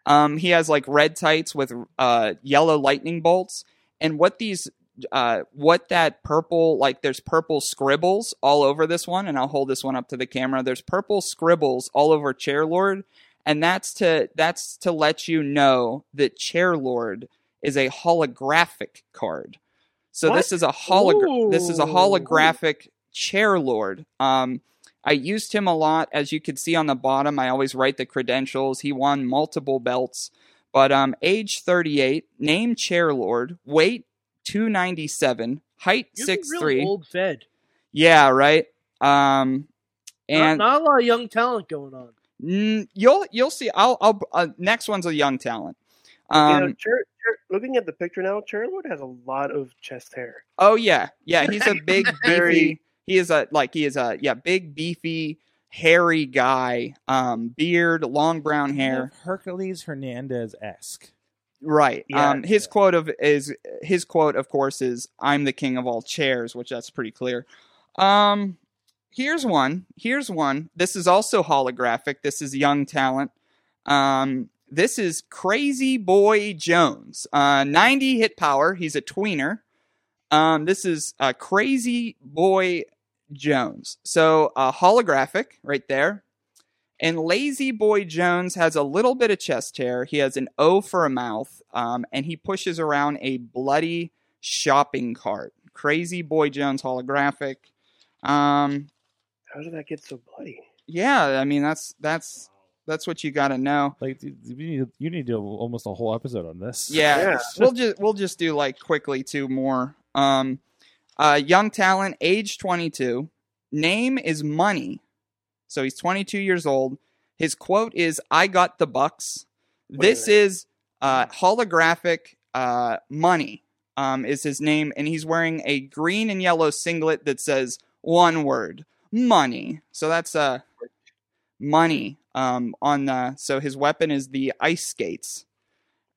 Um, he has like red tights with uh, yellow lightning bolts, and what these, uh, what that purple like, there's purple scribbles all over this one, and I'll hold this one up to the camera. There's purple scribbles all over Chairlord, and that's to that's to let you know that Chairlord is a holographic card. So this is a hologra- This is a Ooh. holographic Chairlord. Um, I used him a lot, as you can see on the bottom. I always write the credentials. He won multiple belts, but um, age 38, name Chairlord, weight 297, height six three. old fed. Yeah, right. Um, and not, not a lot of young talent going on. mm, you'll you'll see. I'll I'll uh, next one's a young talent. you Um, know, Char- Char- looking at the picture now, Charizard has a lot of chest hair. Oh yeah, yeah. He's a big Very-. He is a like he is a yeah big beefy hairy guy. Um, beard, long brown hair. Hercules Hernandez esque. Right. Yeah. um, his quote of is his quote of course is "I'm the king of all chairs," which that's pretty clear. Um, here's one. Here's one. This is also holographic. This is young talent. Um, this is Crazy Boy Jones. Uh, 90 hit power. He's a tweener. Um, this is uh, Crazy Boy Jones. So uh, holographic right there. And Lazy Boy Jones has a little bit of chest hair. He has an O for a mouth, um, and he pushes around a bloody shopping cart. Crazy Boy Jones holographic. Um, How did that get so bloody? yeah, I mean that's that's that's what you got to know. Like you need you need to do almost a whole episode on this. Yeah, Yeah. we'll just we'll just do like quickly two more. Um, uh, young talent, age twenty two. Name is Money, so he's twenty two years old. His quote is, "I got the bucks." A This is uh, holographic uh, Money. Um, is his name, and he's wearing a green and yellow singlet that says one word, money. So that's uh, money. Um, on the so his weapon is the ice skates,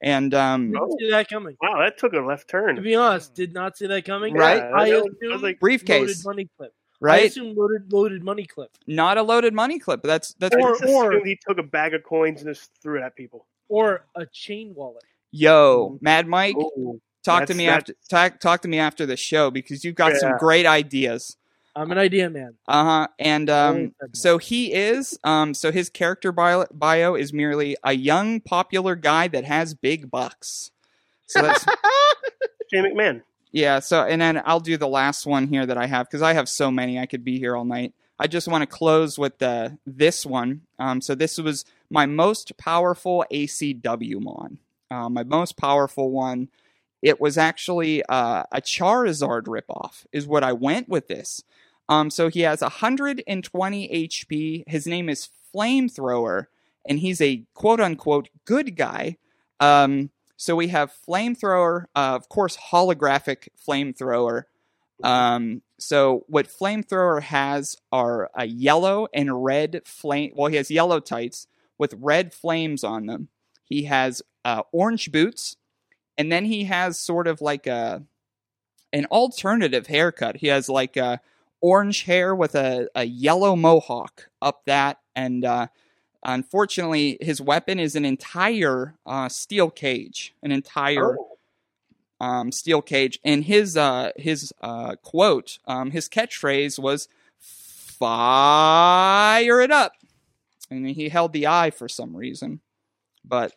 and um, Oh. See that coming. Wow, that took a left turn. To be honest, did not see that coming. Right. Yeah, I that was- assumed was like- briefcase, loaded money clip. Right, I right? assume loaded loaded money clip Not a loaded money clip. That's that's I Or- or- he took a bag of coins and just threw it at people. or a chain wallet. yo, Mad Mike. Ooh, Talk to me after talk, talk to me after the show because you've got some great ideas. I'm an idea man. Uh huh. And um, Always said that. so he is. Um, so his character bio, bio is merely a young, popular guy that has big bucks. So that's Shane McMahon. yeah. So and then I'll do the last one here that I have because I have so many. I could be here all night. I just want to close with the this one. Um, so this was my most powerful ACW mon. Uh, my most powerful one. It was actually uh, a Charizard ripoff. Is what I went with this. Um, so he has 120 HP. His name is Flamethrower, and he's a quote unquote good guy. Um, so we have Flamethrower, uh, of course, holographic Flamethrower. Um, so what Flamethrower has are a yellow and red flame. Well, he has yellow tights with red flames on them. He has uh, orange boots, and then he has sort of like a an alternative haircut. He has like a orange hair with a, a yellow mohawk up that, and uh, unfortunately, his weapon is an entire uh, steel cage, an entire Oh, um, steel cage. And his uh, his uh, quote, um, his catchphrase was "Fire it up," and he held the eye for some reason, but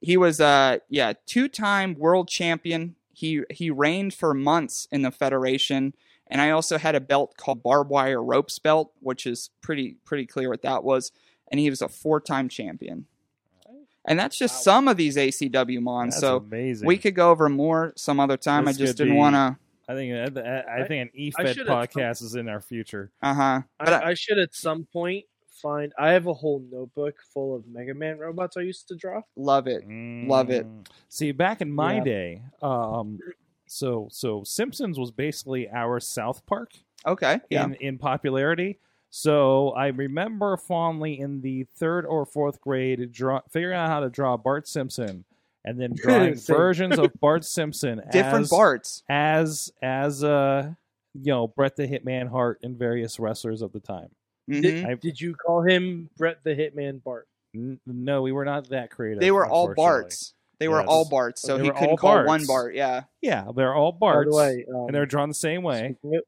he was uh yeah two time world champion. He he reigned for months in the federation. And I also had a belt called barbed wire ropes belt, which is pretty pretty clear what that was. And he was a four time champion. And that's just some of these ACW mons. That's So amazing. we could go over more some other time. This I just didn't want to. I think I, I think an I EFED should have- podcast is in our future. Uh huh. But I, I, I should at some point find. I have a whole notebook full of Mega Man robots I used to draw. love it. Love it. Mm. See, back in my Yeah. day, um, so so Simpsons was basically our South Park Okay. Yeah. in in popularity. So I remember fondly in the third or fourth grade draw, figuring out how to draw Bart Simpson, and then drawing versions of Bart Simpson Different as, parts. as as uh you know Bret the Hitman Hart and various wrestlers of the time. Did, I- did you call him Bret the Hitman Bart? N- no, we were not that creative. They were all unfortunately. Barts. They were Yes. all Barts, so They he were couldn't all call one Bart. Yeah. Yeah, they're all By Barts, the way, um, and they're drawn the same way. speaking of.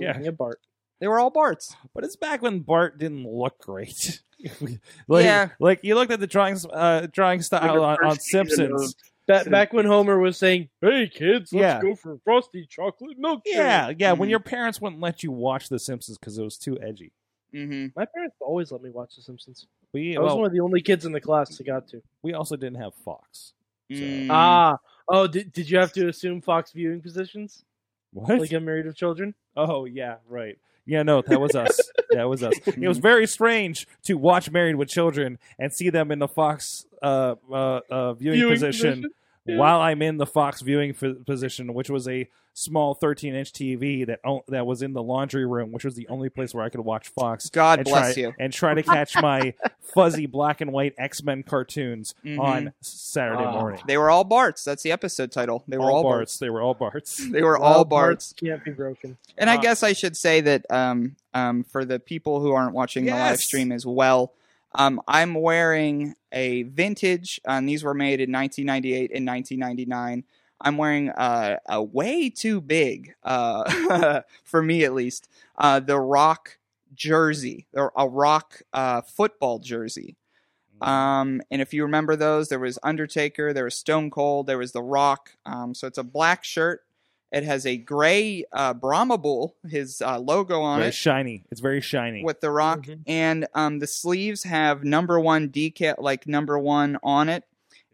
Yeah. speaking of Bart. They were all Barts. But it's back when Bart didn't look great. like, Yeah. like you looked at the drawings, uh, drawing style on, on first season Simpsons. Ba- back when Homer was saying, "Hey kids, let's Yeah. go for frosty chocolate milkshake." Yeah, yeah. When Mhm. your parents wouldn't let you watch The Simpsons because it was too edgy. Hmm My parents always let me watch The Simpsons. We I was well, one of the only kids in the class that got to. we also didn't have Fox. Mm. Ah, oh, did did you have to assume Fox viewing positions What? like I'm married with children? oh yeah, right. Yeah, no, that was us. that was us. It was very strange to watch Married with Children and see them in the Fox uh, uh, uh, viewing, Viewing position, position? Yeah. while I'm in the Fox viewing f- position, which was a small 13 inch TV that o- that was in the laundry room, which was the only place where I could watch Fox. God and bless try, you. And try to catch my fuzzy black and white X Men cartoons Mhm. on Saturday Ah. morning. They were all Barts. That's the episode title. They were all, Barts. They were all Barts. They were Well, all Barts. can't be broken. And I Uh, guess I should say that um, um, for the people who aren't watching the live stream as well, um, I'm wearing a vintage, and these were made in 1998 and 1999. I'm wearing uh, a way too big, uh, for me at least, uh, the Rock jersey, or a Rock uh, football jersey. Um, and if you remember those, there was Undertaker, there was Stone Cold, there was The Rock. Um, so it's a black shirt. It has a gray uh, Brahma Bull, his uh, logo on very it, shiny. It's very shiny. with The Rock, Mhm. and um, the sleeves have number one decal, like number one on it.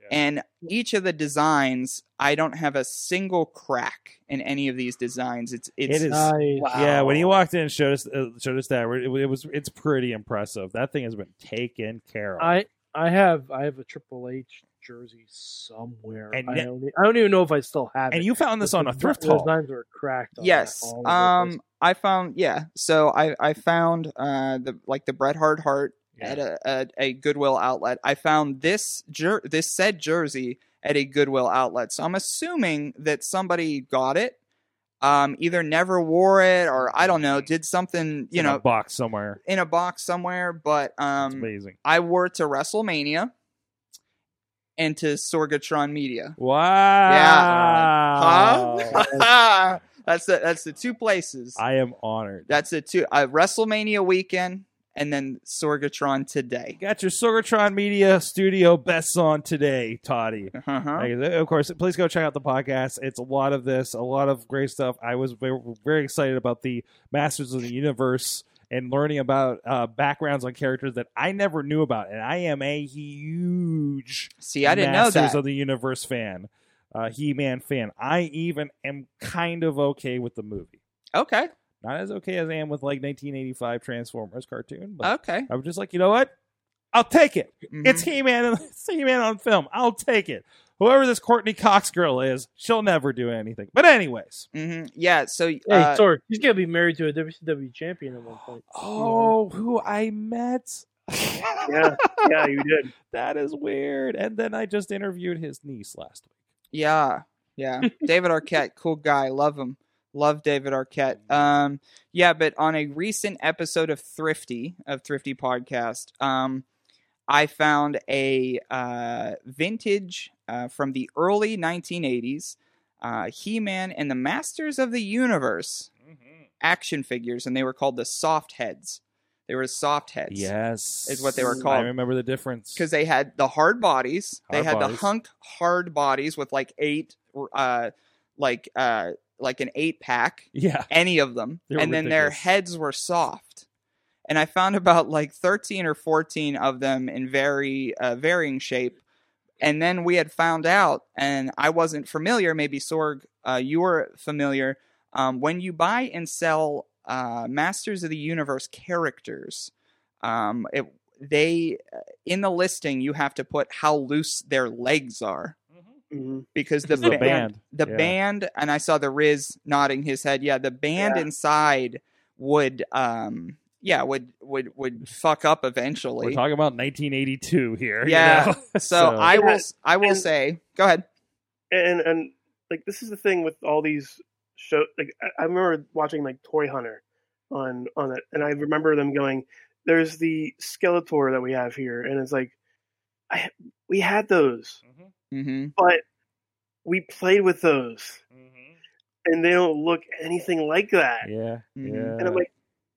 Yeah. And each of the designs, I don't have a single crack in any of these designs. It's it's It is- Nice. Yeah, when he walked in and showed us uh, showed us that it, it was it's pretty impressive. That thing has been taken care of. I I have I have a Triple H jersey somewhere. And I, ne- don't, I don't even know if I still have it. and you found this But on a thrift the haul. Designs were cracked. Yes. that all over the place. Um, I found yeah. So I I found uh the like the Bret Hart heart at a, a a Goodwill outlet. I found this jer- this said jersey at a Goodwill outlet. So I'm assuming that somebody got it, um, either never wore it or I don't know, did something you in a know box somewhere. in a box somewhere. But um, amazing. I wore it to WrestleMania and to Sorgatron Media. Wow. Huh? that's the that's the two places. I am honored. That's it two Uh, WrestleMania weekend and then Sorgatron today. Got your Sorgatron Media Studio best on today, Toddy. Uh-huh. Of course, please go check out the podcast. It's a lot of this, a lot of great stuff. I was very, very excited about the Masters of the Universe and learning about uh, backgrounds on characters that I never knew about. And I am a huge See, I didn't know that. of the Universe fan, uh, He Man fan. I even am kind of okay with the movie. Okay. Not as okay as I am with like 1985 Transformers cartoon, but Okay. I was just like, you know what? I'll take it. Mhm. It's He Man. It's He Man on film. I'll take it. Whoever this Courteney Cox girl is, she'll never do anything. But anyways, Mhm. Yeah. So, Hey, uh, sorry, he's gonna be married to a WCW champion at one point. oh, who I met. Yeah, yeah, you did. that is weird. And then I just interviewed his niece last week. yeah, yeah. David Arquette, cool guy. Love him. Love David Arquette. Um, yeah, but on a recent episode of Thrifty of Thrifty podcast, um, I found a uh, vintage uh, from the early 1980s, uh, He-Man and the Masters of the Universe action figures, and they were called the Soft Heads. They were soft heads. Yes, Is what they were called. I remember the difference. because they had the hard bodies. they had bodies. the hunk hard bodies with like eight, uh, like uh, like an eight pack, yeah, any of them, and then their heads were soft. And I found about like thirteen or fourteen of them in very uh, varying shape. And then we had found out, and I wasn't familiar. Maybe Sorg, uh, you were familiar. Um, when you buy and sell uh, Masters of the Universe characters, um, it, they in the listing you have to put how loose their legs are hmm because the, the ba- band. the Yeah. band and I saw the Riz nodding his head. Yeah, the band Yeah. inside would um yeah would would would fuck up eventually. We're talking about 1982 here. you Yeah. know? so, I will I will and- say go ahead. And and like this is the thing with all these show. Like I, I remember watching like Toy Hunter on on it, and I remember them going, "There's the Skeletor that we have here," and it's like, I we had those, hmm but we played with those, and they don't look anything like that. Yeah, Mhm. yeah. And I'm like,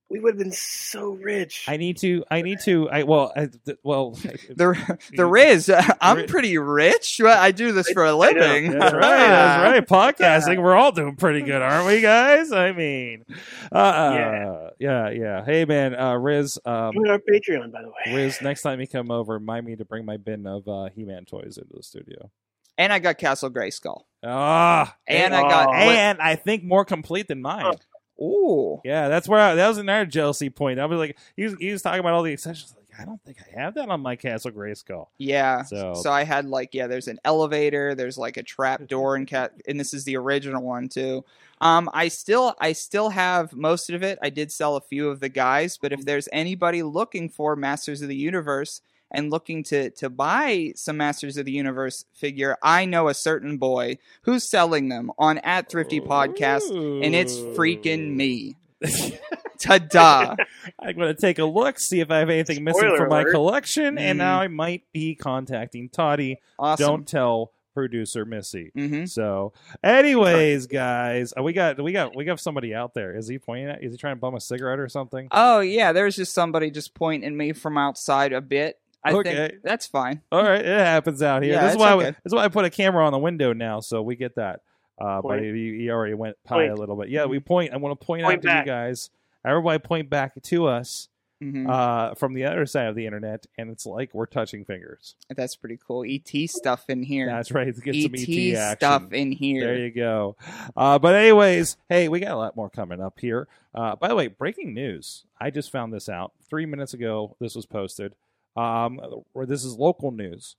we would have been so rich. I need to. I need to. I well. I, th- well. The the Riz, I'm pretty rich. I do this for a living. That's right. That's right. Podcasting. We're all doing pretty good, aren't we, guys? I mean, uh, yeah, yeah, yeah. Hey, man, uh, Riz. Um, Join our Patreon, by the way. Riz, next time you come over, remind me to bring my bin of uh, He-Man toys into the studio. And I got Castle Grayskull. Ah, And I got Oh. and I think more complete than mine. Ooh. Yeah, that's where I, that was another jealousy point. I was like, he was, he was talking about all the accessories. Like, I don't think I have that on my Castle Grayskull. Yeah. So- So, I had like yeah, there's an elevator, there's like a trap door and cat and this is the original one too. Um I still I still have most of it. I did sell a few of the guys, but if there's anybody looking for Masters of the Universe and looking to to buy some Masters of the Universe figure, I know a certain boy who's selling them on at Thrifty Podcast and it's freaking me. Ta-da. I'm going to take a look, see if I have anything missing Spoiler from my alert. collection, and Mhm. now I might be contacting Toddy. Awesome. Don't tell producer Missy. hmm So, anyways, guys, uh, we got we got we got somebody out there. Is he pointing at? Is he trying to bum a cigarette or something? Oh yeah, there's just somebody just pointing me from outside a bit. I Okay. think that's fine. All right, it happens out here. Yeah, this is why okay. this is why I put a camera on the window now, so we get that. Uh, but Point. he, he already went pie a little bit. Yeah, we point. I want to point, Point out to you guys. Everybody point back to us hmm uh, from the other side of the internet, and it's like we're touching fingers. That's pretty cool. ET stuff in here. That's right. Let's get some ET ET action. stuff in here. There you go. Uh, but anyways, hey, we got a lot more coming up here. Uh, by the way, breaking news. I just found this out three minutes ago. This was posted. Um, or this is local news.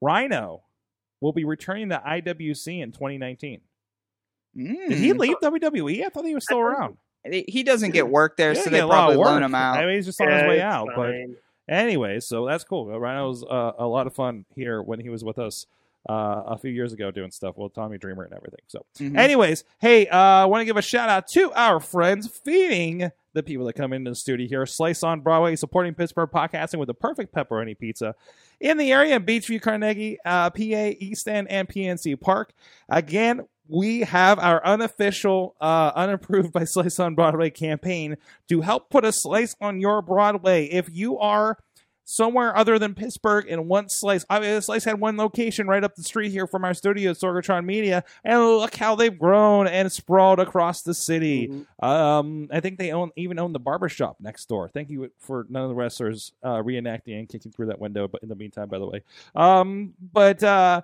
Rhino will be returning to IWC in 2019. Did he Mm. leave WWE? I thought he was still around. He doesn't get work there, Yeah, so they get a lot of probably loan him out. I mean, he's just on his way it's out. But. Anyway, so that's cool. Rhino was uh, a lot of fun here when he was with us uh, a few years ago doing stuff with Tommy Dreamer and everything. So, Mhm. anyways, hey, uh, I want to give a shout out to our friends feeding the people that come into the studio here. Slice on Broadway, supporting Pittsburgh podcasting with the perfect pepperoni pizza in the area Beechview, Carnegie, uh, PA, East End, and PNC Park. Again, we have our unofficial, uh, unapproved by Slice on Broadway campaign to help put a slice on your Broadway. If you are somewhere other than Pittsburgh in one slice, I mean, Slice had one location right up the street here from our studio, Sorgatron Media, and look how they've grown and sprawled across the city. Mhm. Um, I think they own even own the barber shop next door. Thank you for none of the wrestlers uh, reenacting and kicking through that window. But in the meantime, by the way, um, but uh,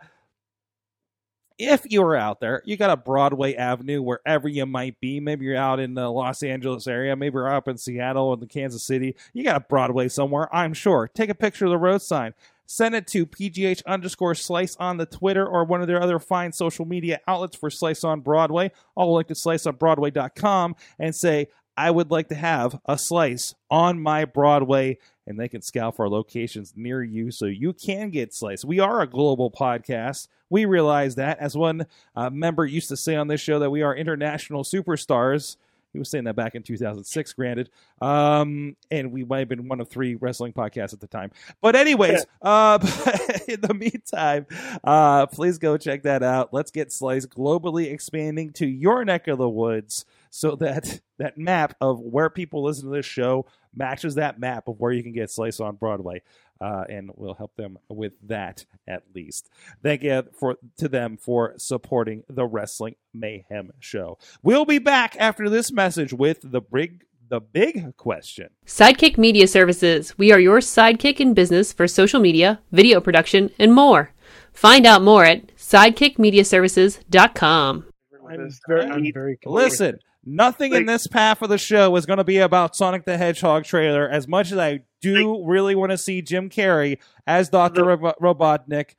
if you're out there, you got a Broadway Avenue wherever you might be. Maybe you're out in the Los Angeles area. Maybe you're up in Seattle or the Kansas City. You got a Broadway somewhere, I'm sure. Take a picture of the road sign. Send it to PGH underscore slice on the Twitter or one of their other fine social media outlets for Slice on Broadway. I'll link to sliceonbroadway.com and say, I would like to have a slice on my Broadway, and they can scout for locations near you so you can get sliced. We are a global podcast. We realize that. As one uh, member used to say on this show, that we are international superstars. He was saying that back in 2006, granted. Um, and we might have been one of three wrestling podcasts at the time. But, anyways, uh, in the meantime, uh, please go check that out. Let's get Slice globally expanding to your neck of the woods so that that map of where people listen to this show matches that map of where you can get Slice on Broadway. Uh, and we'll help them with that at least. Thank you for to them for supporting the Wrestling Mayhem show. We'll be back after this message with the big the big question. Sidekick Media Services. We are your sidekick in business for social media, video production, and more. Find out more at sidekicmediaservices.com. I'm very. I'm very confused. Listen, nothing in this half of the show is going to be about Sonic the Hedgehog trailer. As much as I do really want to see Jim Carrey as Doctor The- Robo- Robotnik,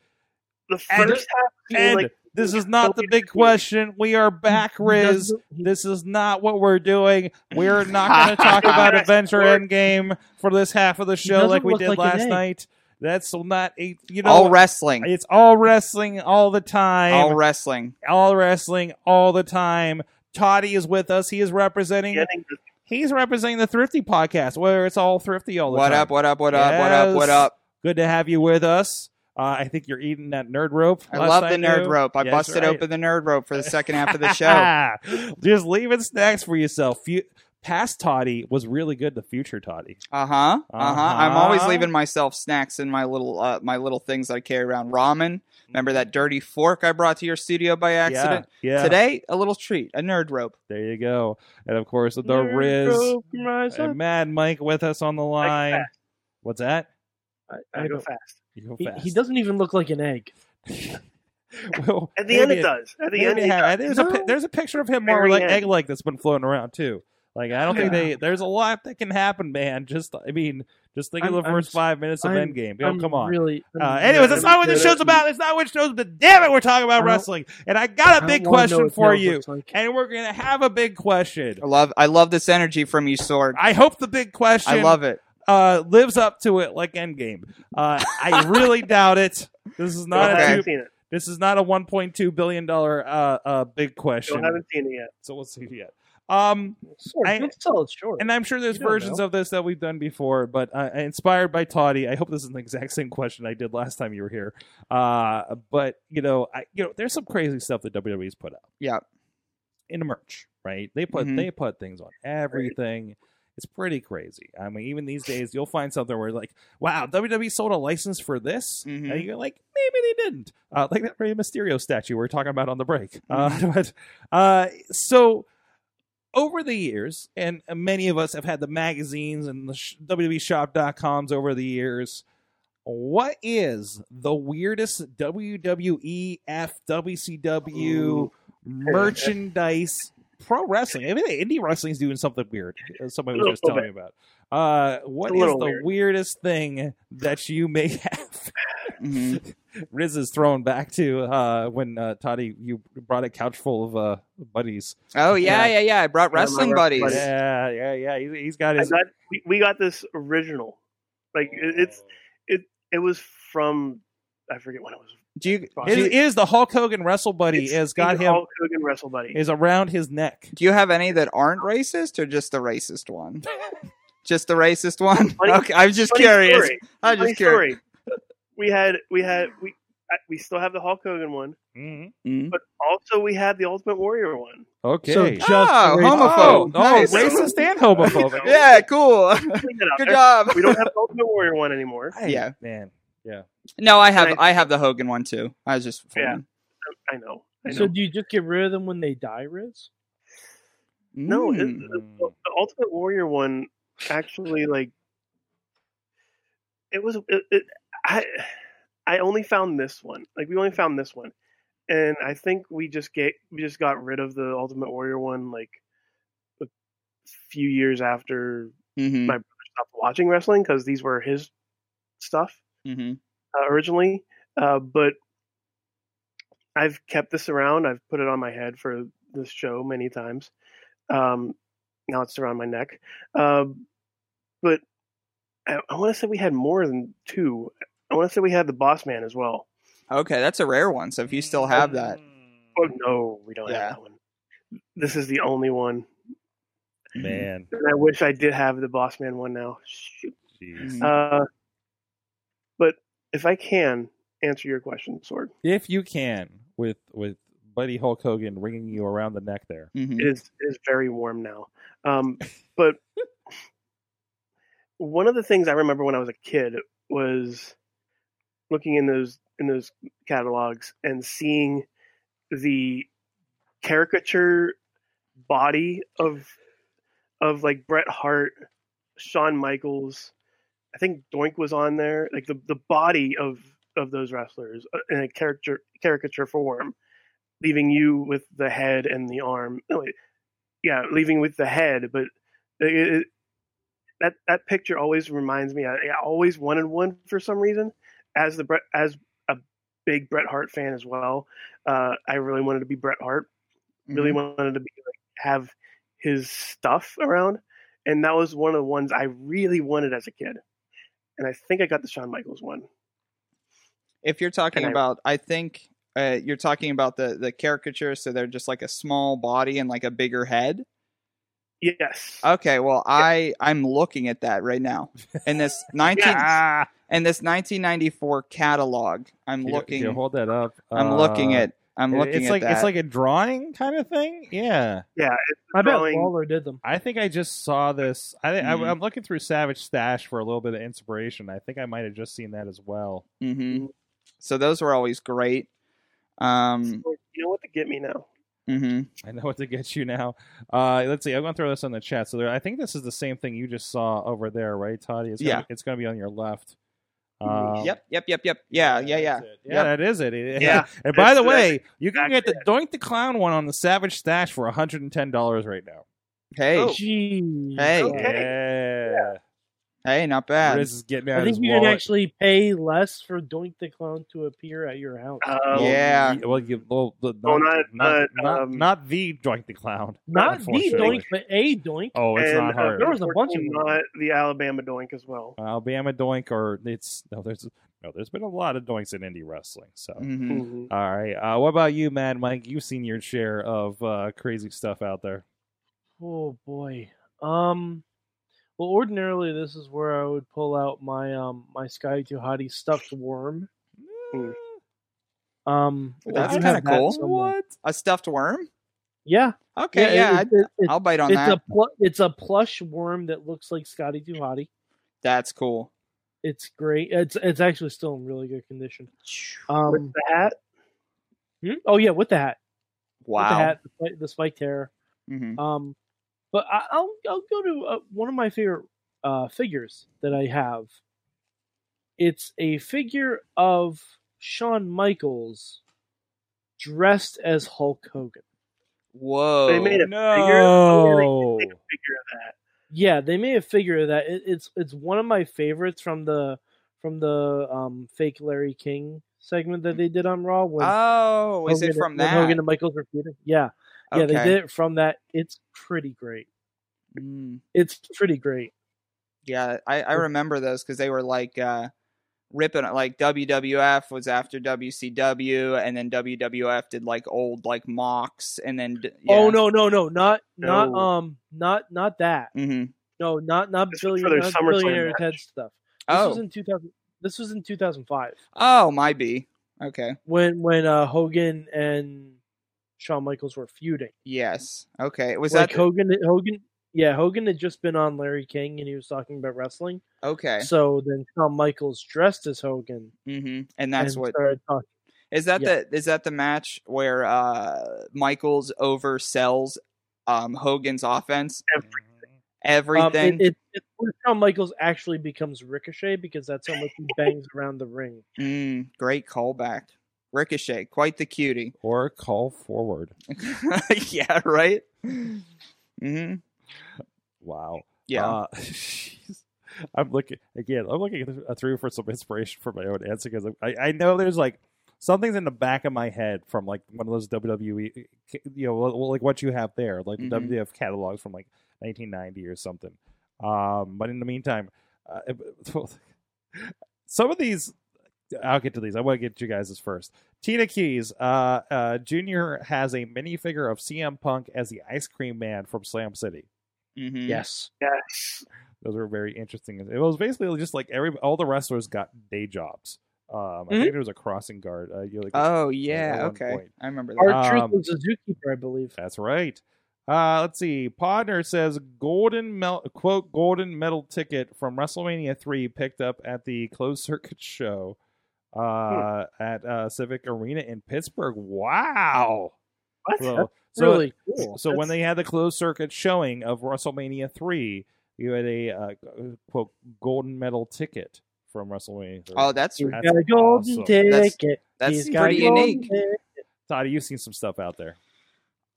The And- first half and like this is not the big question. We are back, Riz. This is not what we're doing. We're not going to talk about Avengers Endgame for this half of the show like we did like last night. That's not a you know all wrestling. it's all wrestling all the time. All wrestling. all wrestling all the time. Toddy is with us. He is representing. Getting He's representing the Thrifty podcast, where it's all thrifty all the time. What time. up? What up? What up? What up? What up? Good to have you with us. Uh, I think you're eating that nerd rope. I last love I the nerd knew. rope. I Yes, busted right. open the nerd rope for the second half of the show. Just leaving snacks for yourself. Fu- past Toddy was really good. The future Toddy. Uh huh. Uh huh. I'm Uh-huh. always leaving myself snacks in my little uh, my little things that I carry around. Ramen. Remember that dirty fork I brought to your studio by accident? Yeah. yeah. Today, a little treat, a nerd rope. There you go. And of course, the Nerd Riz rope, and Mad Mike with us on the line. What's that? I, I I go don't, fast. You go he, fast. he doesn't even look like an egg. well, At the end, maybe it does. At the end, it it ha- does. there's a there's a picture of him more like egg like that's been floating around too. Like I don't think they. There's a lot that can happen, man. Just I mean, just think of I'm- the I'm first five minutes of I'm- Endgame. Yo, I'm come on. Really. Uh, anyways, that's really- not what this show's about. It's not what show's. But damn it, we're talking about wrestling, and I got a I big don't wanna know question for you, like. and we're gonna have a big question. I love I love this energy from you, Sorg. I hope the big question. I love it. uh, lives up to it like Endgame. Uh, I really doubt it. This is not Okay. a haven't two, seen it. this is not a 1.2 billion dollar uh, uh, big Still question. haven't seen it yet. So we'll see it yet. Um, Sorg, I- it short. and I'm sure there's versions know. of this that we've done before, but uh, inspired by Toddy, I hope this is the exact same question I did last time you were here. Uh, but you know, I, you know, there's some crazy stuff that WWE's put out Yeah. in the merch, right? They put Mhm. they put things on everything. It's pretty crazy. I mean, even these days, you'll find something where like, wow, WWE sold a license for this, Mhm. and you're like, maybe they didn't. Uh, like that Rey Mysterio statue we are talking about on the break. Uh, but uh, so over the years, and many of us have had the magazines and the sh- WWEshop.coms over the years. What is the weirdest WWE, FWCW merchandise pro wrestling? I mean, indie wrestling's doing something weird. Somebody was just telling me about. Uh, what is the weird. weirdest thing that you may have? Hmm Riz is thrown back to uh, when uh, Toddy you brought a couch full of uh, buddies. Oh yeah, Yeah. yeah, yeah. I brought wrestling wrestling buddies. buddies. Yeah, yeah, yeah. He, he's got I his. got we, we got this original. Like it, it's it it was from I forget when it was. Do you It do is, you, it is the Hulk Hogan Wrestle Buddy It's has got him Hulk Hogan Wrestle Buddy. is around his neck. do you have any that aren't racist or just the racist one? just the racist one? Funny- okay, I'm just curious. story. I'm Funny just curious. story. We had we had we we still have the Hulk Hogan one, Mhm. Mhm. but also we had the Ultimate Warrior one. Okay. So just Oh, the race- homophobe. oh, oh, Nice. racist and homophobic. Yeah, cool. Clean that out Good job. We don't have the Ultimate Warrior one anymore. Hey, Yeah. man. Yeah. No, I have And I have the Hogan one too. I was just Yeah. fooling. I know. I know. So do you just get rid of them when they die, Riz? no, it, Mm. the, the Ultimate Warrior one actually like it was it, it, I I only found this one. Like we only found this one, and I think we just get we just got rid of the Ultimate Warrior one like a few years after Mhm. my brother stopped watching wrestling because these were his stuff Mhm. uh, originally. Uh, but I've kept this around. I've put it on my head for this show many times. Um, now it's around my neck. Uh, but I, I want to say we had more than two. I want to say we had the Boss Man as well. Okay, that's a rare one. So if you still have that, Oh no, we don't Yeah. have that one. This is the only one. Man. And I wish I did have the Boss Man one now. Shoot. Jeez. Mhm. Uh, but if I can answer your question, Sorg, If you can, with with Buddy Hulk Hogan ringing you around the neck there. Mhm. it is it is very warm now. Um, but one of the things I remember when I was a kid was looking in those in those catalogs and seeing the caricature body of of like Bret Hart, Shawn Michaels. I think Doink was on there. Like the the body of of those wrestlers uh, in a character caricature form, leaving you with the head and the arm. No, wait, yeah, leaving with the head. But it, it, that that picture always reminds me. I, I always wanted one for some reason. As the as a big Bret Hart fan as well, uh, I really wanted to be Bret Hart. Really wanted to be like have his stuff around, and that was one of the ones I really wanted as a kid. And I think I got the Shawn Michaels one. if you're talking And about, I think Uh, you're talking about the the caricature, so they're just like a small body and like a bigger head. Yes. Okay, well, I I'm looking at that right now in this 19 Ah, in this 1994 catalog. I'm Here- looking. here, hold that up. I'm looking Uh, at. I'm it- looking It's at like that. it's like a drawing kind of thing. Yeah. yeah. It's I bet drawing- Waller did them. I think I just saw this. I, think Mhm. I I'm looking through Savage Stash for a little bit of inspiration. I think I might have just seen that as well. hmm So those were always great. Um. You know what to get me now? hmm I know what to get you now. Uh, let's see. I'm going to throw this on the chat. So there, I think this is the same thing you just saw over there, right, Toddy? It's gonna, Yeah. It's going to be on your left. Um, Yep. Yep. Yep. Yep. Yeah. Yeah. Yeah. that's it. Yeah, that is it. It- Yeah. and by the way, you can exactly get the Doink the Clown one on the Savage Stash for $110 right now. Hey. Oh. Hey. Okay. Yeah. Hey. Not bad. Riz is getting out I think his you can wallet. actually pay less for Doink the Clown to appear at your house. Um, Yeah. Well, you, well, the, Oh, not, not, not, uh, not, um, not the Doink the Clown. Not the. Doink, but a Doink. Oh, it's and, not uh, hard. There was a bunch of them. Not the Alabama Doink as well. Alabama Doink, or it's no, there's no, there's been a lot of Doinks in indie wrestling. So, hmm Mhm. all right, uh, what about you, Mad Mike? You've seen your share of uh, crazy stuff out there. Oh boy. Um. Well, ordinarily this is where I would pull out my um my Sky Hottie stuffed worm. Hmm. Um, That's kinda cool. somewhere. A stuffed worm. Yeah. Okay. Yeah. it- it- it- I'll bite on it's that. a pl- it's a plush worm that looks like Scotty Too Hottie. That's cool. It's great. It's it's actually still in really good condition. Um. With the hat, hmm? Oh yeah, with the hat. With the Wow. hat, the, spike- the spike terror. hmm Um, but I, I'll I'll go to uh, one of my favorite uh, figures that I have. It's a figure of Shawn Michaels dressed as Hulk Hogan. Whoa. They made a no. figure. They did make a figure of that. Yeah, they made a figure of that. It, it's it's one of my favorites from the from the um, fake Larry King segment that they did on Raw. When Oh, is it from when that? Hogan and Michaels were feuding? Yeah, yeah, they did it from that. It's pretty great. Mm. It's pretty great. Yeah, I, I remember those because they were like uh, ripping like WWF was after WCW, and then WWF did like old like mocks, and then yeah. Oh no, no, no, not not No. um not not that. hmm No, not not This was billion, for their not billionaire match. Ted stuff. This Oh, was in two thousand. This was in two thousand five oh, might be okay. when when uh, Hogan and Shawn Michaels were feuding. Yes, okay. Was like that Hogan? Hogan, yeah, Hogan had just been on Larry King and he was talking about wrestling. okay? So then Shawn Michaels dressed as Hogan hmm And that's and what started talking. is that yeah. the is that the match where uh Michaels oversells um Hogan's offense? Um, Everything. it, it, it's where Shawn Michaels actually becomes Ricochet because that's how much he bangs around the ring. Mm, great callback. Ricochet, quite the cutie. Or call forward. yeah, right. hmm Wow. Yeah. Uh. I'm looking again. I'm looking th- through for some inspiration for my own answer because I, I know there's like something's in the back of my head from like one of those WWE, you know, like what you have there, like the Mhm. WWF catalogs from like 1990 or something. Um, but in the meantime, uh, some of these, I'll get to these. I want to get you guys' first. Tina Keys, uh, uh, Junior has a minifigure of CM Punk as the Ice Cream Man from Slam City. Mm-hmm. Yes. Yes. Those were very interesting. It was basically just like every all the wrestlers got day jobs. Um, I Mhm. think it was a crossing guard. Uh, you like, Oh yeah. Okay. point. I remember that. Our Um, truth was a zookeeper, I believe. that's right. Uh, let's see. Podner says golden mel- quote golden medal ticket from WrestleMania three picked up at the closed circuit show uh, at uh, Civic Arena in Pittsburgh. Wow. What? So, so, really cool. so when they had the closed circuit showing of WrestleMania three, you had a uh, quote golden medal ticket from WrestleMania. 3. oh, that's He's That's got a golden awesome. Ticket. that's He's got pretty unique. ticket. Todd, you've seen some stuff out there.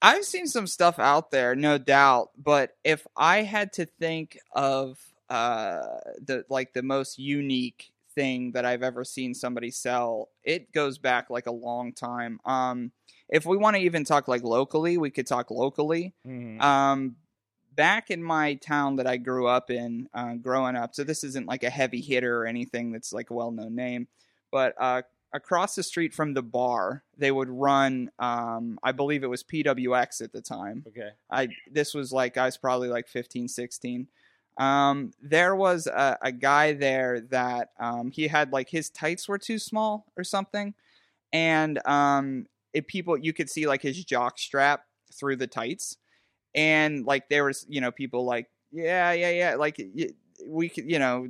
I've seen some stuff out there, no doubt. But if I had to think of uh, the like the most unique thing that I've ever seen somebody sell, it goes back like a long time. Um, if we want to even talk like locally, we could talk locally. Mhm. Um, back in my town that I grew up in, uh, growing up, so this isn't like a heavy hitter or anything that's like a well known name, but uh, across the street from the bar, they would run. Um, I believe it was PWX at the time. Okay. I this was like I was probably like 15, 16. Um, there was a, a guy there that um, he had like his tights were too small or something, and um, it, people you could see like his jock strap through the tights, and like there was you know people like yeah yeah yeah like we could you know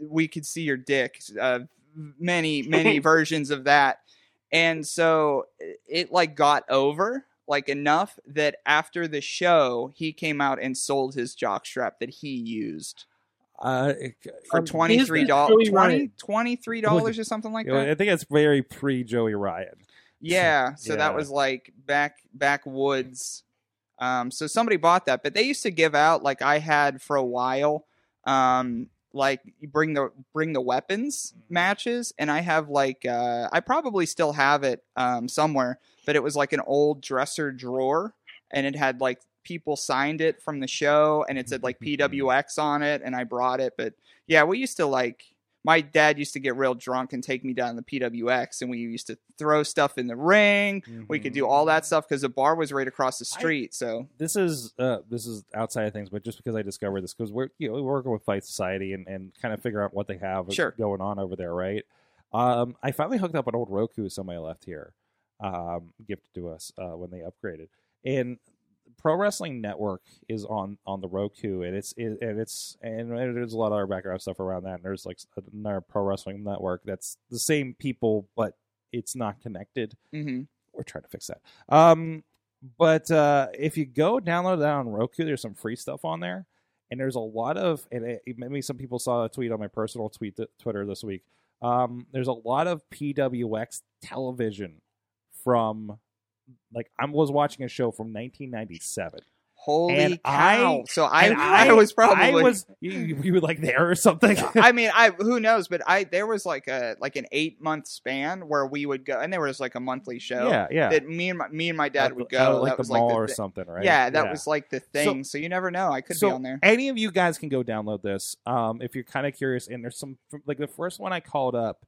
we could see your dick uh, many many versions of that. And so it, it like got over like enough that after the show he came out and sold his jockstrap that he used Uh, for Um, twenty three is this dollars Joey 20 Ryan? 23 dollars or something like that I think it's very pre Joey Ryan. Yeah, so Yeah. that was like back backwoods. Um, so somebody bought that, but they used to give out like I had for a while. Um, like bring the bring the weapons matches, and I have like uh, I probably still have it um, somewhere, but it was like an old dresser drawer, and it had like people signed it from the show, and it said like PWX on it, and I brought it. But yeah, we used to like my dad used to get real drunk and take me down to the PWX, and we used to throw stuff in the ring. We could do all that stuff because the bar was right across the street. so this is uh, this is outside of things, but just because I discovered this, because we're you know we're working with Fight Society and, and kind of figure out what they have Sure. going on over there, right? Um, I finally hooked up an old Roku somebody left here, um, gifted to us uh, when they upgraded, and Pro Wrestling Network is on on the Roku, and it's it, and it's and there's a lot of other background stuff around that. And there's like another Pro Wrestling Network that's the same people, but it's not connected mhm. we're trying to fix that. Um, but uh, if you go download that on Roku, there's some free stuff on there, and there's a lot of. And it, maybe some people saw a tweet on my personal tweet Twitter this week. Um, there's a lot of PWX television from, like I was watching a show from 1997. holy And cow! I- so I, And I, was probably I was you, you were like there or something. I mean, I who knows, but I there was like a like an eight month span where we would go, and there was like a monthly show yeah, yeah. that me and my, me and my dad Out- would go. like that the was mall like the, or something, right? Yeah, that was like the thing. So, you never know. I could so be on there. any of you guys can go download this um, if you're kind of curious. And there's some like the first one I called up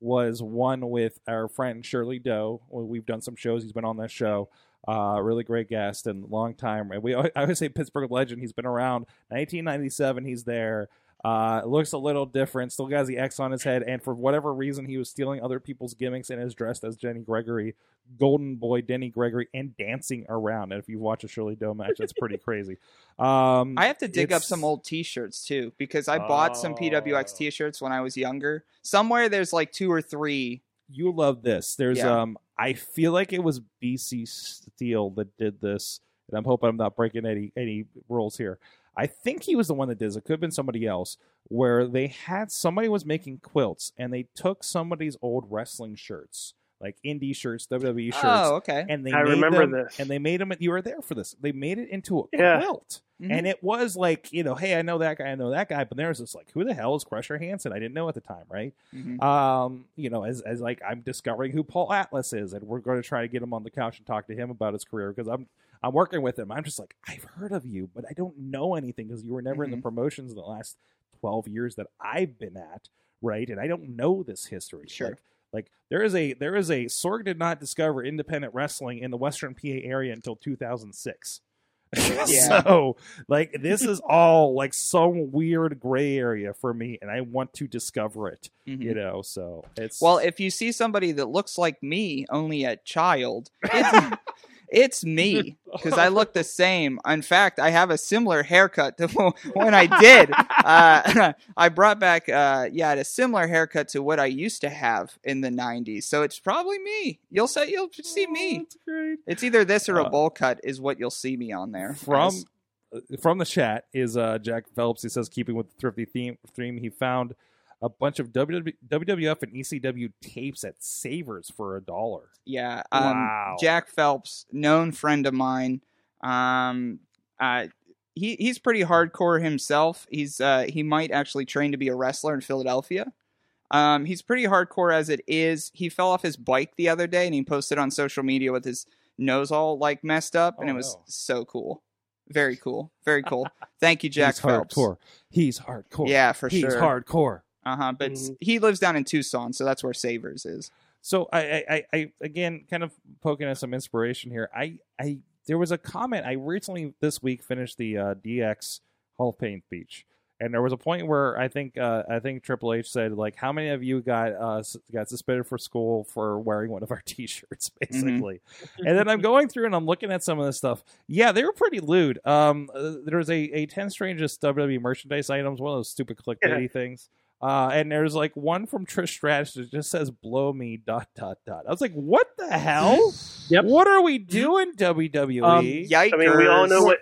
was one with our friend Shirley Doe. We've done some shows. He's been on this show. Uh, really great guest and long time. We I always say Pittsburgh legend. He's been around 1997. He's there. Uh, looks a little different. Still has the X on his head, and for whatever reason, he was stealing other people's gimmicks and is dressed as Jenny Gregory, Golden Boy Denny Gregory, and dancing around. And if you watch a Shirley Doe match, it's pretty crazy. Um, I have to dig up some old T-shirts too because I bought some PWX Oh. T-shirts when I was younger. Somewhere there's like two or three. you love this. There's Yeah. um I feel like it was BC Steel that did this, and I'm hoping I'm not breaking any any rules here. I think he was the one that did this. It could have been somebody else where they had somebody was making quilts and they took somebody's old wrestling shirts, like indie shirts, WWE shirts, Oh, okay. and they I made remember them, this. and they made them. You were there for this. They made it into a Yeah. quilt, Mhm. and it was like you know, hey, I know that guy, I know that guy, but there's this like, who the hell is Crusher Hansen? I didn't know at the time, right? Mhm. um you know as as like i'm discovering who paul atlas is and we're going to try to get him on the couch and talk to him about his career because i'm i'm working with him i'm just like i've heard of you but i don't know anything because you were never in the Mhm. promotions in the last 12 years that i've been at right and i don't know this history Sure. like, like there is a there is a sorg did not discover independent wrestling in the western pa area until 2006 so like this is all like some weird gray area for me and i want to discover it Mhm. you know so it's Well, if you see somebody that looks like me, only a child, it's, it's me because I look the same. In fact, I have a similar haircut to when I did. Uh, I brought back, uh, yeah, a similar haircut to what I used to have in the '90s. So it's probably me. You'll say you'll see Oh, me. that's great. It's either this or a Uh, bowl cut is what you'll see me on there. from uh, from the chat is uh jack phelps he says keeping with the thrifty theme theme he found a bunch of wwf and ecw tapes at savers for a dollar Yeah. Um, Wow. Jack Phelps, known friend of mine. Um, uh, he he's pretty hardcore himself. He's uh, he might actually train to be a wrestler in Philadelphia. Um, he's pretty hardcore as it is. He fell off his bike the other day and he posted on social media with his nose all like messed up, and Oh, it was no. so cool. Very cool. Very cool. Thank you, Jack he's Phelps. hardcore he's hardcore Yeah, for he's sure. He's hardcore Uh huh. But Mhm. he lives down in Tucson, so that's where Savers is. So I, I, I, I again kind of poking at some inspiration here. I, I there was a comment I recently this week finished the uh, DX Hall of Fame speech, and there was a point where I think uh, I think Triple H said like, "How many of you got uh, got suspended for school for wearing one of our T-shirts?" Basically, and then I'm going through and I'm looking at some of this stuff. Yeah, they were pretty lewd. Um, uh, there was a a ten strangest WWE merchandise items, one of those stupid clickbaity things. Uh, and there's like one from Trish Stratus that just says "blow me." Dot dot dot. I was like, "What the hell? Yep. What are we doing, WWE?" Um, Yikers! I mean, we all know what